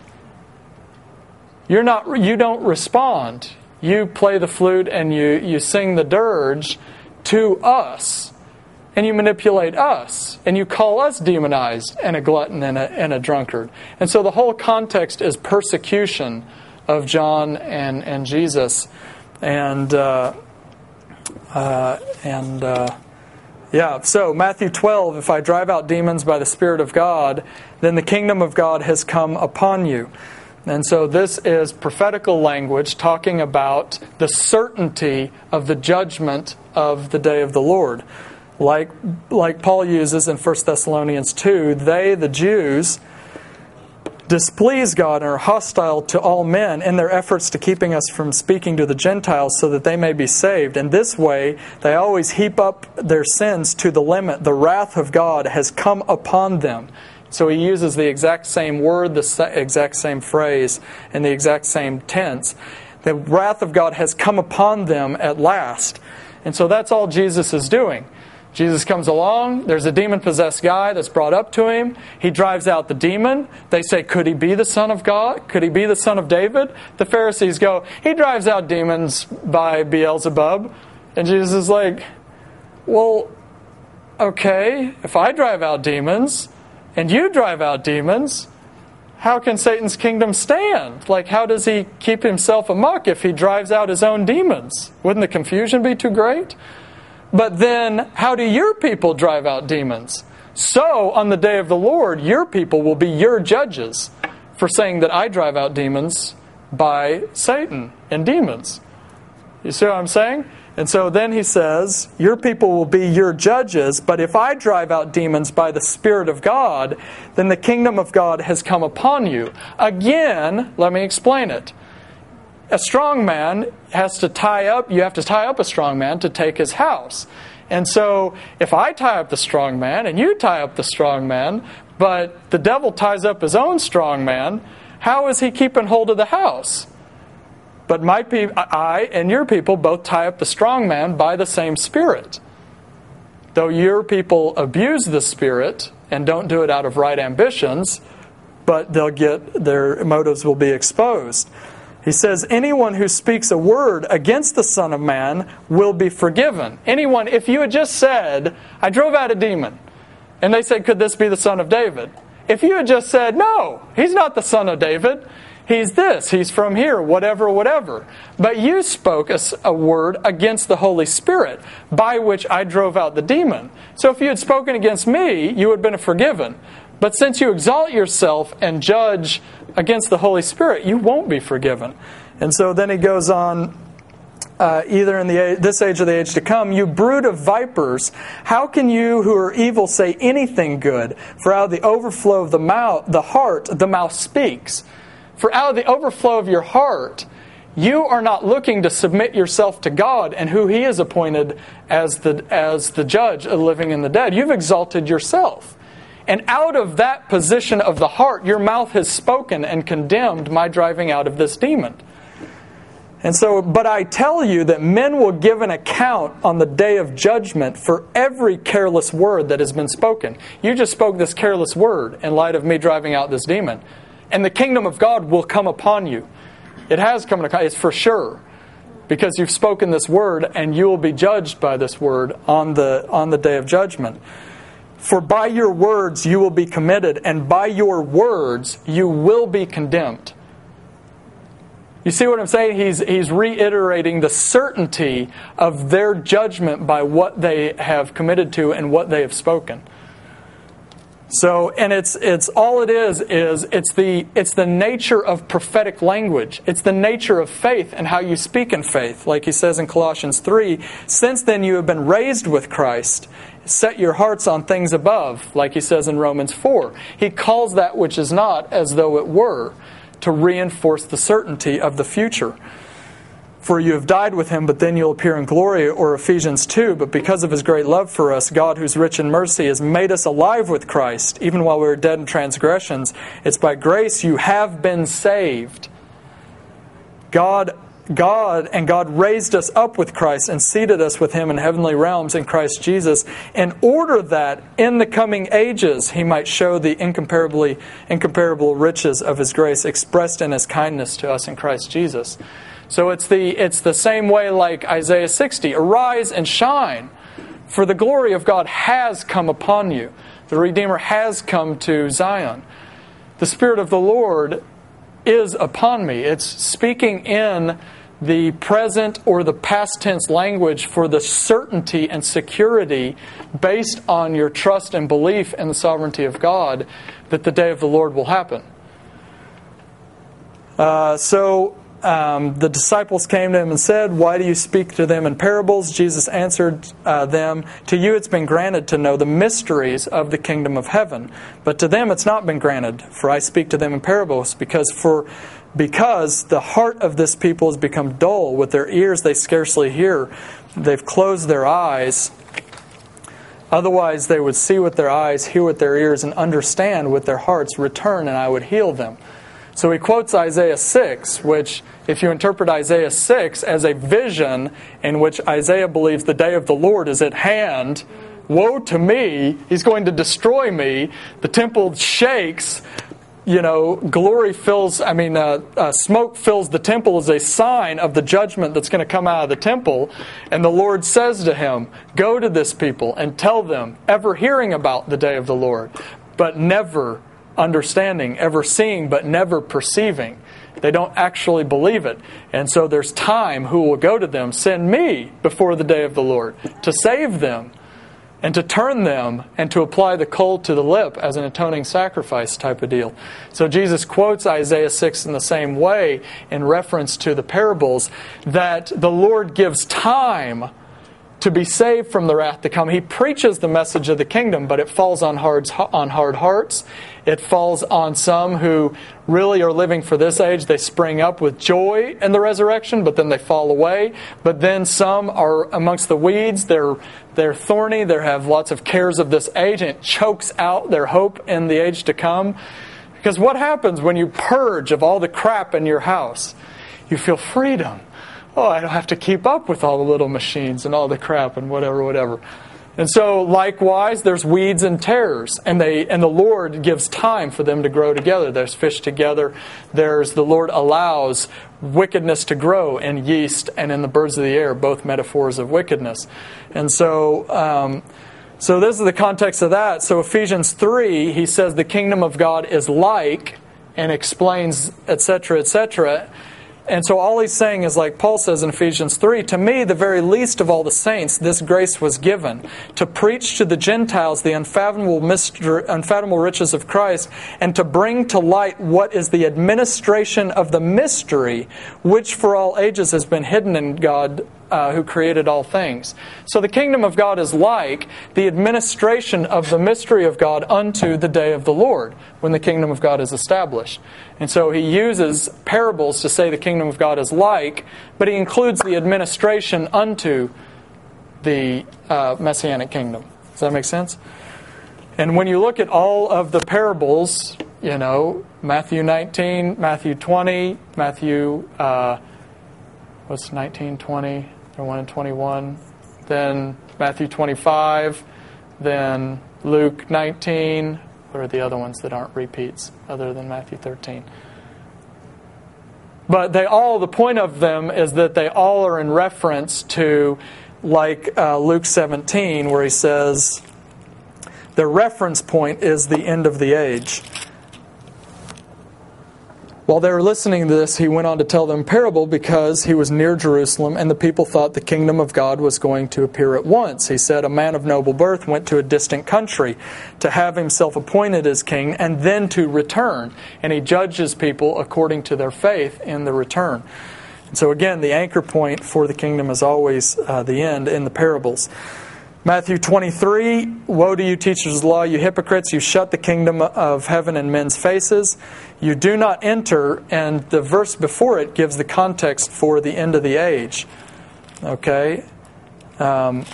You're not you don't respond you play the flute and you, you sing the dirge to us. And you manipulate us. And you call us demonized and a glutton and a, and a drunkard. And so the whole context is persecution of John and, and Jesus. And, uh, uh, and, uh, yeah, so Matthew 12, if I drive out demons by the Spirit of God, then the kingdom of God has come upon you. And so this is prophetical language talking about the certainty of the judgment of the day of the Lord. Like, like Paul uses in 1 Thessalonians 2, they, the Jews, displease God and are hostile to all men in their efforts to keeping us from speaking to the Gentiles so that they may be saved. And this way, they always heap up their sins to the limit. The wrath of God has come upon them. So he uses the exact same word, the exact same phrase, and the exact same tense. The wrath of God has come upon them at last. And so that's all Jesus is doing. Jesus comes along, there's a demon possessed guy that's brought up to him. He drives out the demon. They say, Could he be the Son of God? Could he be the Son of David? The Pharisees go, He drives out demons by Beelzebub. And Jesus is like, Well, okay, if I drive out demons, and you drive out demons, how can Satan's kingdom stand? Like, how does he keep himself amok if he drives out his own demons? Wouldn't the confusion be too great? But then, how do your people drive out demons? So, on the day of the Lord, your people will be your judges for saying that I drive out demons by Satan and demons. You see what I'm saying? And so then he says, Your people will be your judges, but if I drive out demons by the Spirit of God, then the kingdom of God has come upon you. Again, let me explain it. A strong man has to tie up, you have to tie up a strong man to take his house. And so if I tie up the strong man and you tie up the strong man, but the devil ties up his own strong man, how is he keeping hold of the house? But my pe- I and your people both tie up the strong man by the same Spirit. Though your people abuse the Spirit and don't do it out of right ambitions, but they'll get their motives will be exposed. He says, Anyone who speaks a word against the Son of Man will be forgiven. Anyone, if you had just said, I drove out a demon, and they said, Could this be the Son of David? If you had just said, No, he's not the Son of David, he's this, he's from here, whatever, whatever. But you spoke a, a, word against the Holy Spirit, by which I drove out the demon. So if you had spoken against me, you would have been forgiven. But since you exalt yourself and judge against the Holy Spirit, you won't be forgiven. And so then he goes on uh, either in the this age or the age to come, you brood of vipers, how can you who are evil say anything good? For out of the overflow of the mouth, the heart, the mouth speaks. For out of the overflow of your heart, you are not looking to submit yourself to God and who He has appointed as the as the judge of living and the dead. You've exalted yourself. And out of that position of the heart, your mouth has spoken and condemned my driving out of this demon. And so, but I tell you that men will give an account on the day of judgment for every careless word that has been spoken. You just spoke this careless word in light of me driving out this demon. And the kingdom of God will come upon you. It has come upon it's for sure. Because you've spoken this word and you will be judged by this word on the on the day of judgment. For by your words you will be committed, and by your words you will be condemned. You see what I'm saying? He's, he's reiterating the certainty of their judgment by what they have committed to and what they have spoken. So, and it's, it's all it is, is it's the, it's the nature of prophetic language. It's the nature of faith and how you speak in faith. Like he says in Colossians 3 Since then you have been raised with Christ set your hearts on things above, like he says in Romans 4. He calls that which is not as though it were, to reinforce the certainty of the future. For you have died with him, but then you'll appear in glory, or Ephesians 2. But because of his great love for us, God, who's rich in mercy, has made us alive with Christ, even while we were dead in transgressions. It's by grace you have been saved. God God and God raised us up with Christ and seated us with him in heavenly realms in Christ Jesus in order that in the coming ages he might show the incomparably incomparable riches of his grace expressed in his kindness to us in Christ Jesus. So it's the it's the same way like Isaiah 60, arise and shine for the glory of God has come upon you. The redeemer has come to Zion. The spirit of the Lord is upon me. It's speaking in the present or the past tense language for the certainty and security based on your trust and belief in the sovereignty of God that the day of the Lord will happen. Uh, so um, the disciples came to him and said, Why do you speak to them in parables? Jesus answered uh, them, To you it's been granted to know the mysteries of the kingdom of heaven, but to them it's not been granted, for I speak to them in parables, because for because the heart of this people has become dull. With their ears they scarcely hear. They've closed their eyes. Otherwise, they would see with their eyes, hear with their ears, and understand with their hearts, return, and I would heal them. So he quotes Isaiah 6, which, if you interpret Isaiah 6 as a vision in which Isaiah believes the day of the Lord is at hand, woe to me, he's going to destroy me. The temple shakes, you know, glory fills, I mean, uh, uh, smoke fills the temple as a sign of the judgment that's going to come out of the temple. And the Lord says to him, Go to this people and tell them, ever hearing about the day of the Lord, but never understanding, ever seeing, but never perceiving. They don't actually believe it. And so there's time who will go to them, send me before the day of the Lord to save them and to turn them and to apply the coal to the lip as an atoning sacrifice type of deal. So Jesus quotes Isaiah 6 in the same way in reference to the parables that the Lord gives time to be saved from the wrath to come. He preaches the message of the kingdom, but it falls on hard, on hard hearts. It falls on some who really are living for this age. They spring up with joy in the resurrection, but then they fall away. But then some are amongst the weeds. They're, they're thorny. They have lots of cares of this age, and it chokes out their hope in the age to come. Because what happens when you purge of all the crap in your house? You feel freedom oh, I don't have to keep up with all the little machines and all the crap and whatever, whatever. And so, likewise, there's weeds and tares, and they and the Lord gives time for them to grow together. There's fish together. There's the Lord allows wickedness to grow in yeast and in the birds of the air, both metaphors of wickedness. And so, um, so this is the context of that. So Ephesians three, he says the kingdom of God is like, and explains etc. etc. And so all he's saying is like Paul says in Ephesians 3 To me, the very least of all the saints, this grace was given to preach to the Gentiles the unfathomable, mystery, unfathomable riches of Christ and to bring to light what is the administration of the mystery, which for all ages has been hidden in God uh, who created all things. So the kingdom of God is like the administration of the mystery of God unto the day of the Lord, when the kingdom of God is established. And so he uses parables to say the kingdom of God is like, but he includes the administration unto the uh, messianic kingdom. Does that make sense? And when you look at all of the parables, you know, Matthew 19, Matthew 20, Matthew, uh, what's 19, 20, 21 and 21, then Matthew 25, then Luke 19. What are the other ones that aren't repeats other than Matthew 13? But they all, the point of them is that they all are in reference to, like uh, Luke 17, where he says, the reference point is the end of the age. While they were listening to this, he went on to tell them a parable because he was near Jerusalem and the people thought the kingdom of God was going to appear at once. He said, A man of noble birth went to a distant country to have himself appointed as king and then to return. And he judges people according to their faith in the return. And so, again, the anchor point for the kingdom is always uh, the end in the parables. Matthew 23 Woe to you, teachers of the law, you hypocrites! You shut the kingdom of heaven in men's faces. You do not enter, and the verse before it gives the context for the end of the age. Okay? Um,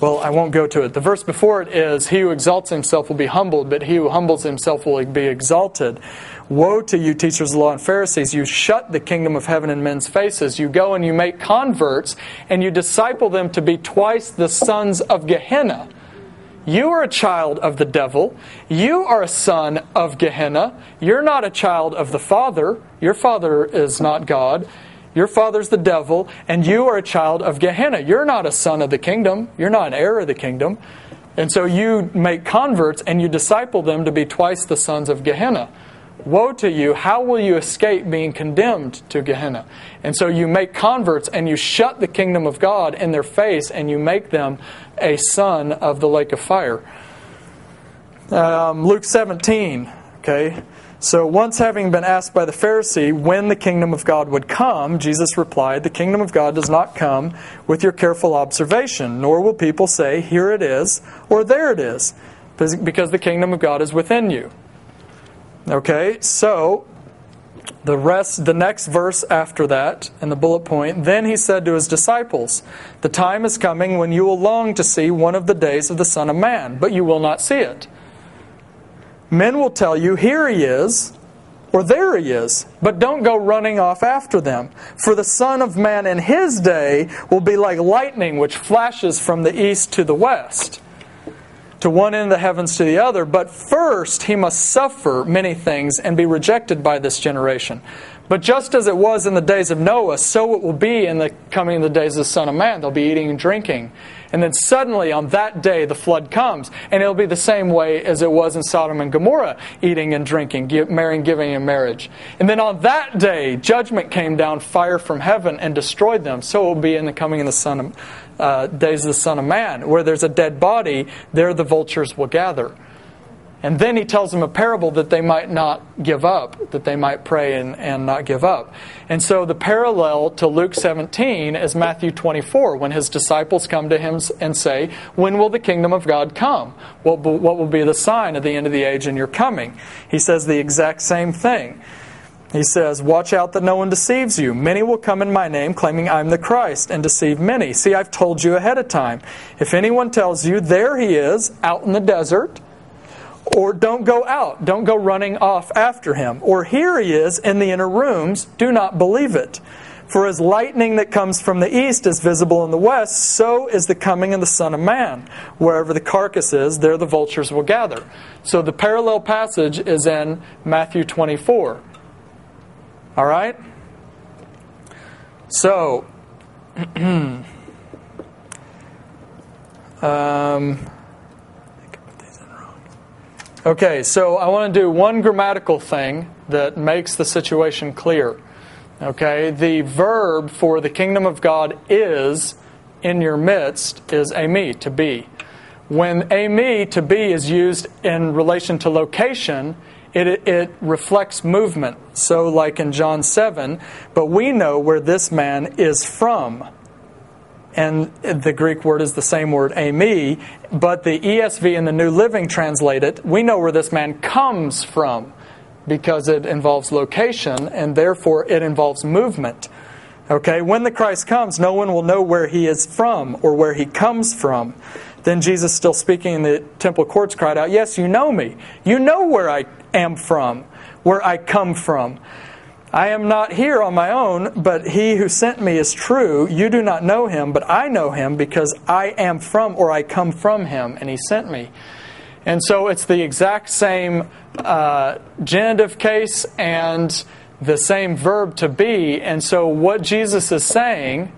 well, I won't go to it. The verse before it is He who exalts himself will be humbled, but he who humbles himself will be exalted. Woe to you, teachers of law and Pharisees! You shut the kingdom of heaven in men's faces. You go and you make converts, and you disciple them to be twice the sons of Gehenna. You are a child of the devil. You are a son of Gehenna. You're not a child of the Father. Your Father is not God. Your father's the devil, and you are a child of Gehenna. You're not a son of the kingdom. You're not an heir of the kingdom. And so you make converts and you disciple them to be twice the sons of Gehenna. Woe to you, how will you escape being condemned to Gehenna? And so you make converts and you shut the kingdom of God in their face and you make them a son of the lake of fire. Um, Luke 17, okay. So once having been asked by the Pharisee when the kingdom of God would come, Jesus replied, The kingdom of God does not come with your careful observation, nor will people say, Here it is, or there it is, because the kingdom of God is within you. Okay, so the rest the next verse after that in the bullet point then he said to his disciples the time is coming when you will long to see one of the days of the son of man but you will not see it men will tell you here he is or there he is but don't go running off after them for the son of man in his day will be like lightning which flashes from the east to the west to one end of the heavens to the other, but first he must suffer many things and be rejected by this generation. But just as it was in the days of Noah, so it will be in the coming of the days of the Son of Man. They'll be eating and drinking. And then suddenly on that day the flood comes. And it'll be the same way as it was in Sodom and Gomorrah, eating and drinking, marrying, giving in marriage. And then on that day judgment came down, fire from heaven, and destroyed them. So it will be in the coming of the Son of uh, days of the Son of Man. Where there's a dead body, there the vultures will gather. And then he tells them a parable that they might not give up, that they might pray and, and not give up. And so the parallel to Luke 17 is Matthew 24, when his disciples come to him and say, When will the kingdom of God come? What, what will be the sign of the end of the age and your coming? He says the exact same thing. He says, Watch out that no one deceives you. Many will come in my name, claiming I'm the Christ, and deceive many. See, I've told you ahead of time. If anyone tells you, There he is, out in the desert, or don't go out, don't go running off after him, or here he is in the inner rooms, do not believe it. For as lightning that comes from the east is visible in the west, so is the coming of the Son of Man. Wherever the carcass is, there the vultures will gather. So the parallel passage is in Matthew 24. All right? So, *clears throat* um, okay, so I want to do one grammatical thing that makes the situation clear. Okay, the verb for the kingdom of God is in your midst is eimi, to be. When eimi, to be, is used in relation to location, it, it reflects movement. So, like in John 7, but we know where this man is from. And the Greek word is the same word, eimi, but the ESV and the New Living translate it, we know where this man comes from because it involves location and therefore it involves movement. Okay, when the Christ comes, no one will know where he is from or where he comes from. Then Jesus, still speaking in the temple courts, cried out, Yes, you know me. You know where I am from, where I come from. I am not here on my own, but he who sent me is true. You do not know him, but I know him because I am from or I come from him, and he sent me. And so it's the exact same uh, genitive case and the same verb to be. And so what Jesus is saying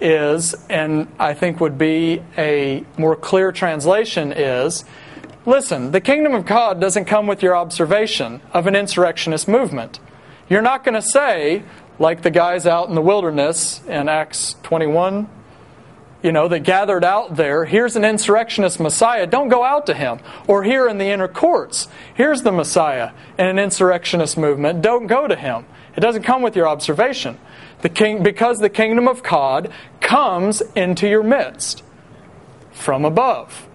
is, and I think would be a more clear translation is, listen, the kingdom of God doesn't come with your observation of an insurrectionist movement. You're not going to say, like the guys out in the wilderness in Acts 21, you know, that gathered out there, here's an insurrectionist Messiah, don't go out to him. Or here in the inner courts, here's the Messiah in an insurrectionist movement, don't go to him. It doesn't come with your observation. The king, because the kingdom of God comes into your midst from above.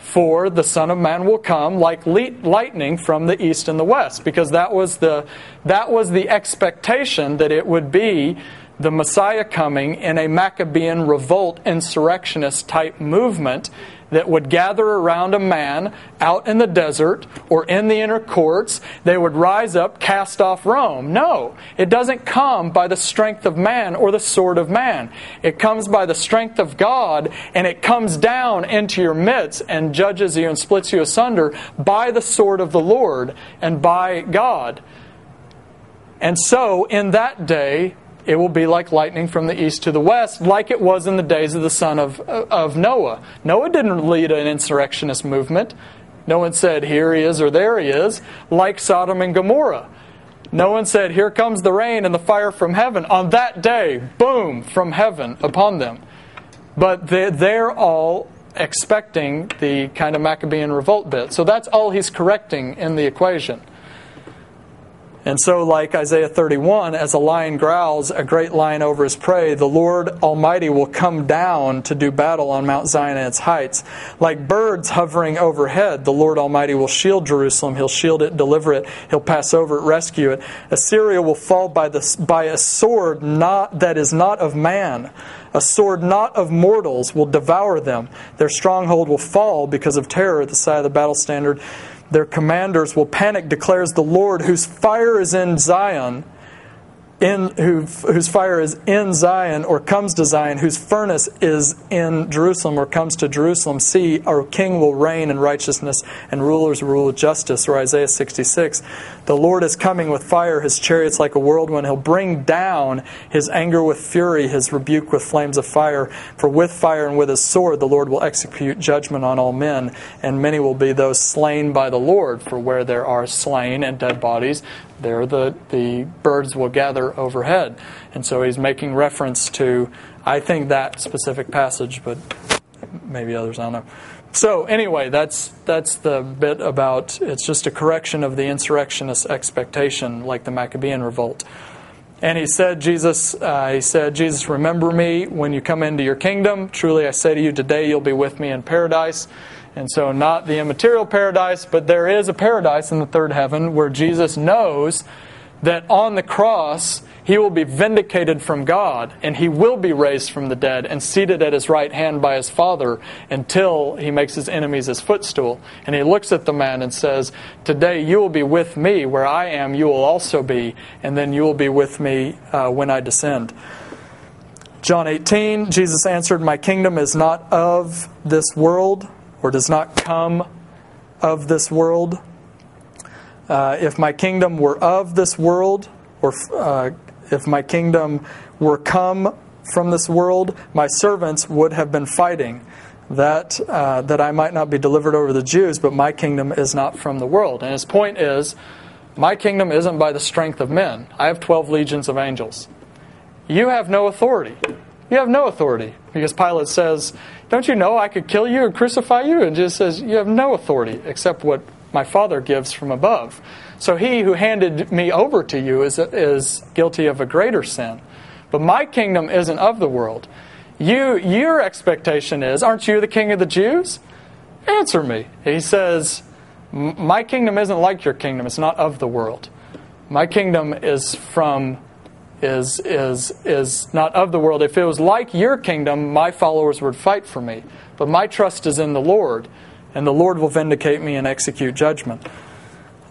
For the Son of Man will come like lightning from the east and the west, because that was the, that was the expectation that it would be the Messiah coming in a Maccabean revolt insurrectionist type movement that would gather around a man out in the desert or in the inner courts. They would rise up, cast off Rome. No, it doesn't come by the strength of man or the sword of man. It comes by the strength of God, and it comes down into your midst and judges you and splits you asunder by the sword of the Lord and by God. And so, in that day, it will be like lightning from the east to the west, like it was in the days of the son of, of Noah. Noah didn't lead an insurrectionist movement. No one said, here he is or there he is, like Sodom and Gomorrah. No one said, here comes the rain and the fire from heaven. On that day, boom, from heaven upon them. But they're all expecting the kind of Maccabean revolt bit. So that's all he's correcting in the equation. And so, like Isaiah 31, as a lion growls a great lion over his prey, the Lord Almighty will come down to do battle on Mount Zion and its heights. Like birds hovering overhead, the Lord Almighty will shield Jerusalem. He'll shield it, deliver it. He'll pass over it, rescue it. Assyria will fall by, the, by a sword not, that is not of man. A sword not of mortals will devour them. Their stronghold will fall because of terror at the sight of the battle standard. Their commanders will panic, declares the Lord, whose fire is in Zion in who, whose fire is in Zion or comes to Zion, whose furnace is in Jerusalem or comes to Jerusalem. See, our king will reign in righteousness and rulers rule with justice. Or Isaiah 66. The Lord is coming with fire, his chariots like a whirlwind. He'll bring down his anger with fury, his rebuke with flames of fire. For with fire and with his sword the Lord will execute judgment on all men, and many will be those slain by the Lord. For where there are slain and dead bodies, there the, the birds will gather overhead. And so he's making reference to, I think, that specific passage, but maybe others, I don't know. So anyway, that's that's the bit about it's just a correction of the insurrectionist expectation, like the Maccabean revolt. And he said, Jesus, uh, he said, Jesus, remember me when you come into your kingdom. Truly, I say to you, today you'll be with me in paradise. And so, not the immaterial paradise, but there is a paradise in the third heaven where Jesus knows that on the cross he will be vindicated from God and he will be raised from the dead and seated at his right hand by his Father until he makes his enemies his footstool. And he looks at the man and says, Today you will be with me where I am, you will also be, and then you will be with me uh, when I descend. John 18, Jesus answered, My kingdom is not of this world, or does not come of this world. Uh, if my kingdom were of this world, or uh, if my kingdom were come from this world, my servants would have been fighting that uh, that I might not be delivered over the Jews, but my kingdom is not from the world. And his point is, my kingdom isn't by the strength of men. I have 12 legions of angels. You have no authority. You have no authority because Pilate says, "Don't you know I could kill you and crucify you?" And Jesus says, "You have no authority except what my Father gives from above. So he who handed me over to you is, is guilty of a greater sin. But my kingdom isn't of the world. You, your expectation is, aren't you the king of the Jews? Answer me. He says, My kingdom isn't like your kingdom. It's not of the world. My kingdom is from is is is not of the world. If it was like your kingdom, my followers would fight for me. But my trust is in the Lord and the Lord will vindicate me and execute judgment.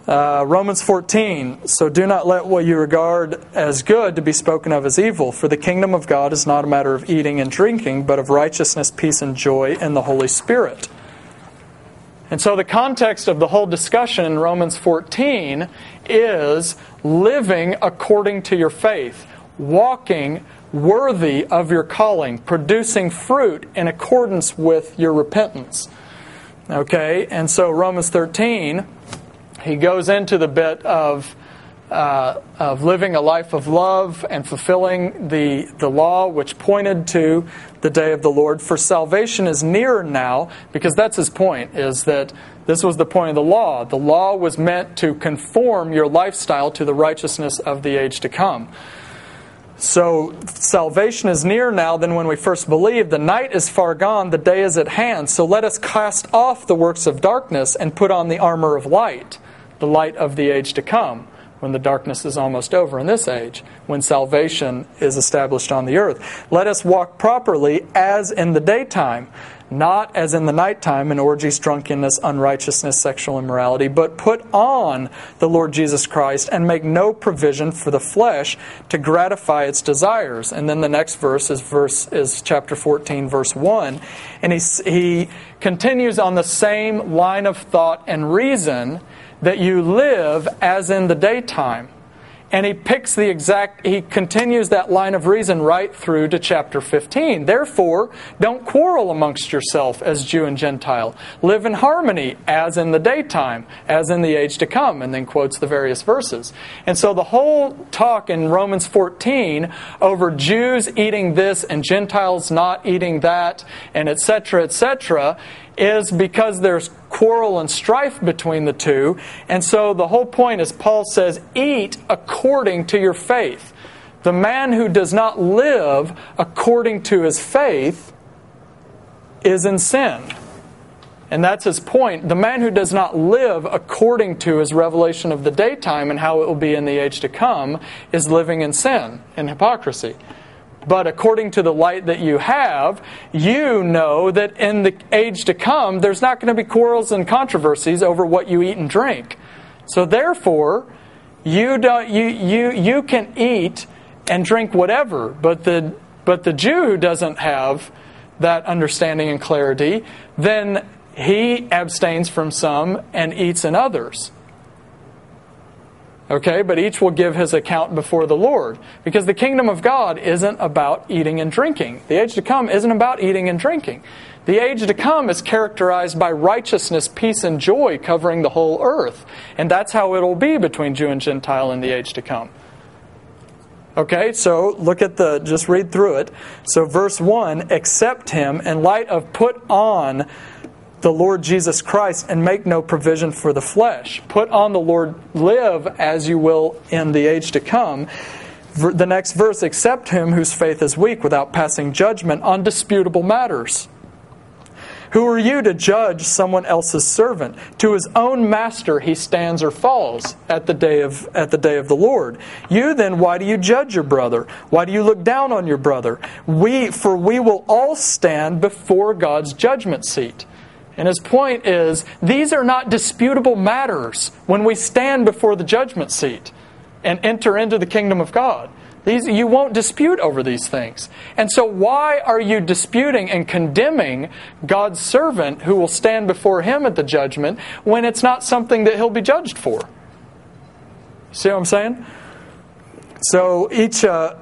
Uh, Romans 14, so do not let what you regard as good to be spoken of as evil, for the kingdom of God is not a matter of eating and drinking, but of righteousness, peace, and joy in the Holy Spirit. And so the context of the whole discussion in Romans 14 is living according to your faith, walking worthy of your calling, producing fruit in accordance with your repentance. Okay, and so Romans 13, he goes into the bit of uh, of living a life of love and fulfilling the, the law which pointed to the day of the Lord. For salvation is nearer now, because that's his point, is that this was the point of the law. The law was meant to conform your lifestyle to the righteousness of the age to come. So salvation is nearer now than when we first believed. The night is far gone, the day is at hand. So let us cast off the works of darkness and put on the armor of light, the light of the age to come, when the darkness is almost over in this age, when salvation is established on the earth. Let us walk properly as in the daytime not as in the nighttime in orgies, drunkenness, unrighteousness, sexual immorality, but put on the Lord Jesus Christ and make no provision for the flesh to gratify its desires. And then the next verse is verse is chapter 14 verse 1, and he he continues on the same line of thought and reason that you live as in the daytime and he picks the exact, he continues that line of reason right through to chapter 15. Therefore, don't quarrel amongst yourself as Jew and Gentile. Live in harmony as in the daytime, as in the age to come, and then quotes the various verses. And so the whole talk in Romans 14 over Jews eating this and Gentiles not eating that, and etc., etc., is because there's quarrel and strife between the two. And so the whole point is Paul says, eat according to your faith. The man who does not live according to his faith is in sin. And that's his point. The man who does not live according to his revelation of the daytime and how it will be in the age to come is living in sin in hypocrisy. But according to the light that you have, you know that in the age to come, there's not going to be quarrels and controversies over what you eat and drink. So therefore, you don't you you you can eat and drink whatever, but the but the Jew who doesn't have that understanding and clarity, then he abstains from some and eats in others. Okay, but each will give his account before the Lord. Because the kingdom of God isn't about eating and drinking. The age to come isn't about eating and drinking. The age to come is characterized by righteousness, peace, and joy covering the whole earth. And that's how it'll be between Jew and Gentile in the age to come. Okay, so look at the, just read through it. So, verse 1 accept him in light of put on the Lord Jesus Christ and make no provision for the flesh. Put on the Lord, live as you will in the age to come. The next verse, accept him whose faith is weak without passing judgment on disputable matters. Who are you to judge someone else's servant? To his own master he stands or falls at the day of at the day of the Lord. You then why do you judge your brother? Why do you look down on your brother? We for we will all stand before God's judgment seat. And his point is these are not disputable matters when we stand before the judgment seat and enter into the kingdom of God. These, you won't dispute over these things. And so, why are you disputing and condemning God's servant who will stand before Him at the judgment when it's not something that He'll be judged for? See what I'm saying? So, each, uh,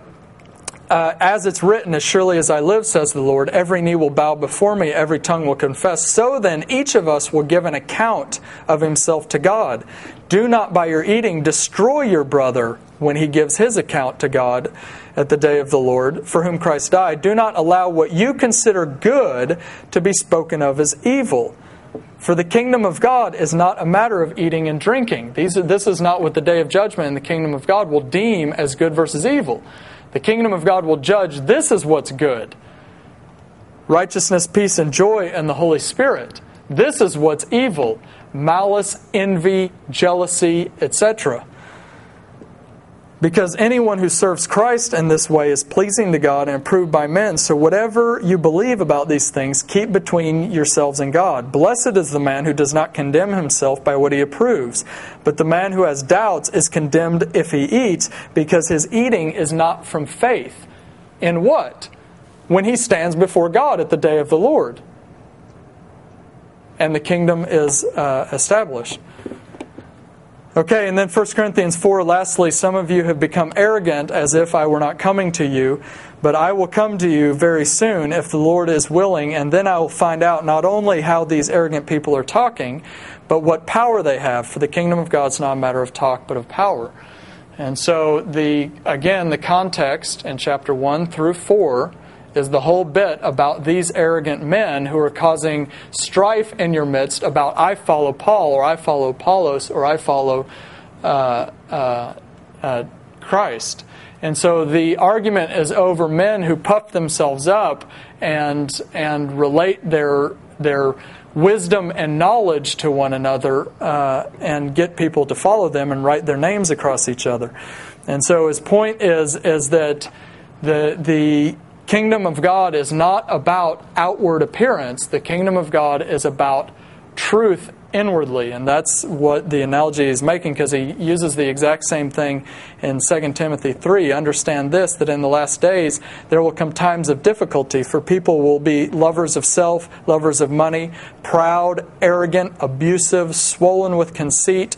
uh, as it's written, as surely as I live, says the Lord, every knee will bow before me, every tongue will confess. So then, each of us will give an account of himself to God. Do not by your eating destroy your brother when he gives his account to God at the day of the Lord, for whom Christ died. Do not allow what you consider good to be spoken of as evil. For the kingdom of God is not a matter of eating and drinking. These, this is not what the day of judgment in the kingdom of God will deem as good versus evil. The kingdom of God will judge this is what's good righteousness, peace, and joy and the Holy Spirit. This is what's evil malice, envy, jealousy, etc. Because anyone who serves Christ in this way is pleasing to God and approved by men. So, whatever you believe about these things, keep between yourselves and God. Blessed is the man who does not condemn himself by what he approves. But the man who has doubts is condemned if he eats, because his eating is not from faith. In what? When he stands before God at the day of the Lord. And the kingdom is uh, established. Okay, and then 1 Corinthians 4, lastly, some of you have become arrogant as if I were not coming to you, but I will come to you very soon if the Lord is willing, and then I will find out not only how these arrogant people are talking, but what power they have, for the kingdom of God is not a matter of talk, but of power. And so, the again, the context in chapter 1 through 4 is the whole bit about these arrogant men who are causing strife in your midst about I follow Paul or I follow Apollos or I follow uh, uh, uh, Christ. And so the argument is over men who puff themselves up and and relate their their wisdom and knowledge to one another uh, and get people to follow them and write their names across each other. And so his point is is that the the kingdom of God is not about outward appearance. The kingdom of God is about truth inwardly. And that's what the analogy is making because he uses the exact same thing in 2 Timothy 3. Understand this that in the last days there will come times of difficulty, for people will be lovers of self, lovers of money, proud, arrogant, abusive, swollen with conceit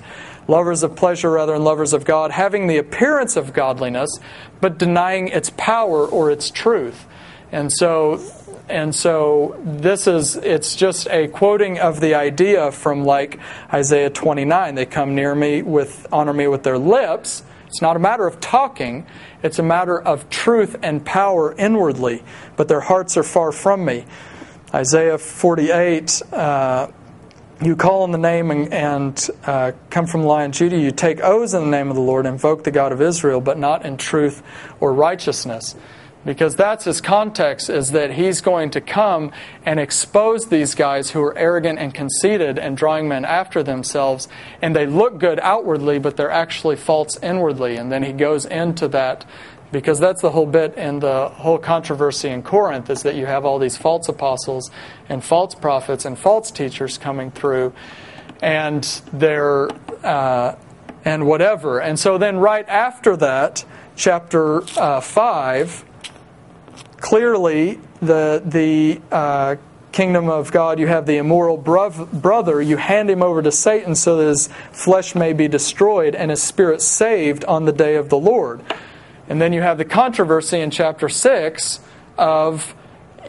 lovers of pleasure rather than lovers of God, having the appearance of godliness, but denying its power or its truth. And so and so this is it's just a quoting of the idea from like Isaiah 29. They come near me with honor me with their lips. It's not a matter of talking, it's a matter of truth and power inwardly, but their hearts are far from me. Isaiah 48 uh, you call on the name and, and uh, come from the Lion Judah. You take oaths in the name of the Lord, invoke the God of Israel, but not in truth or righteousness. Because that's his context, is that he's going to come and expose these guys who are arrogant and conceited and drawing men after themselves. And they look good outwardly, but they're actually false inwardly. And then he goes into that because that's the whole bit in the whole controversy in Corinth is that you have all these false apostles and false prophets and false teachers coming through, and they're uh, and whatever. And so then right after that, chapter uh, five, clearly the the uh, kingdom of God, you have the immoral brother, you hand him over to Satan so that his flesh may be destroyed and his spirit saved on the day of the Lord. And then you have the controversy in chapter 6 of,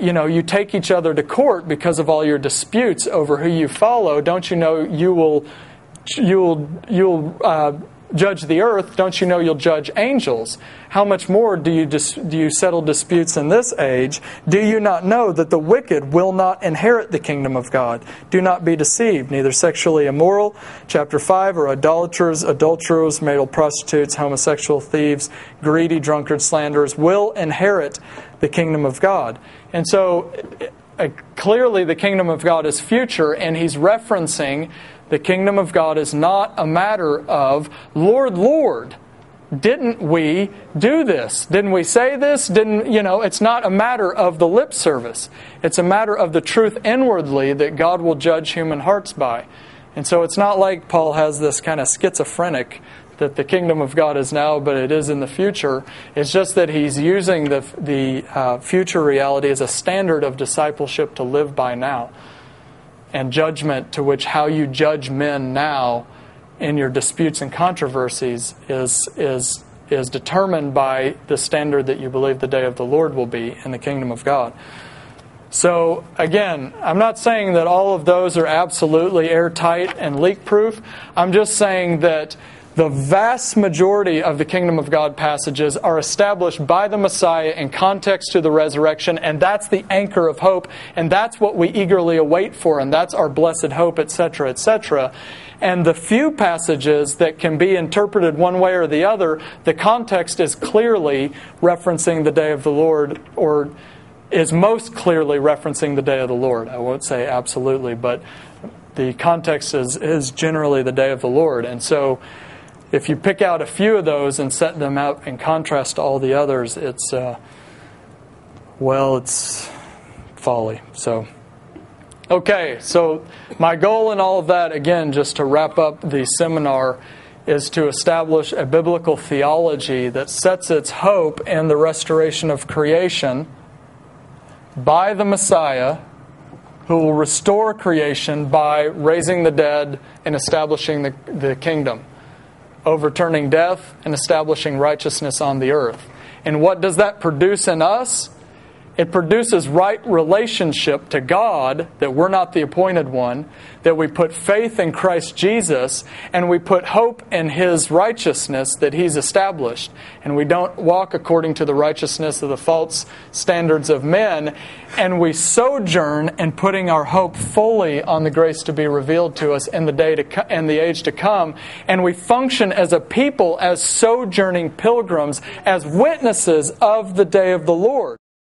you know, you take each other to court because of all your disputes over who you follow. Don't you know you will, you'll, you'll uh, judge the earth, don't you know you'll judge angels? How much more do you, dis- do you settle disputes in this age? Do you not know that the wicked will not inherit the kingdom of God? Do not be deceived, neither sexually immoral, chapter 5, or idolaters, adulterers, male prostitutes, homosexual thieves, greedy, drunkards, slanderers will inherit the kingdom of God. And so uh, clearly the kingdom of God is future, and he's referencing the kingdom of God is not a matter of, Lord, Lord, didn't we do this? Didn't we say this? Didn't, you know, it's not a matter of the lip service. It's a matter of the truth inwardly that God will judge human hearts by. And so it's not like Paul has this kind of schizophrenic that the kingdom of God is now, but it is in the future. It's just that he's using the, the uh, future reality as a standard of discipleship to live by now and judgment to which how you judge men now in your disputes and controversies is, is, is determined by the standard that you believe the day of the Lord will be in the kingdom of God. So, again, I'm not saying that all of those are absolutely airtight and leak proof. I'm just saying that the vast majority of the kingdom of God passages are established by the Messiah in context to the resurrection, and that's the anchor of hope, and that's what we eagerly await for, and that's our blessed hope, etc., etc. And the few passages that can be interpreted one way or the other, the context is clearly referencing the day of the Lord, or is most clearly referencing the day of the Lord. I won't say absolutely, but the context is, is generally the day of the Lord. And so, if you pick out a few of those and set them out in contrast to all the others, it's, uh, well, it's folly. So, okay, so my goal in all of that, again, just to wrap up the seminar, is to establish a biblical theology that sets its hope in the restoration of creation by the Messiah who will restore creation by raising the dead and establishing the, the kingdom overturning death and establishing righteousness on the earth. And what does that produce in us? It produces right relationship to God, that we're not the appointed one, that we put faith in Christ Jesus, and we put hope in His righteousness that He's established. And we don't walk according to the righteousness of the false standards of men, and we sojourn in putting our hope fully on the grace to be revealed to us in the day to co- the age to come, and we function as a people, as sojourning pilgrims, as witnesses of the day of the Lord.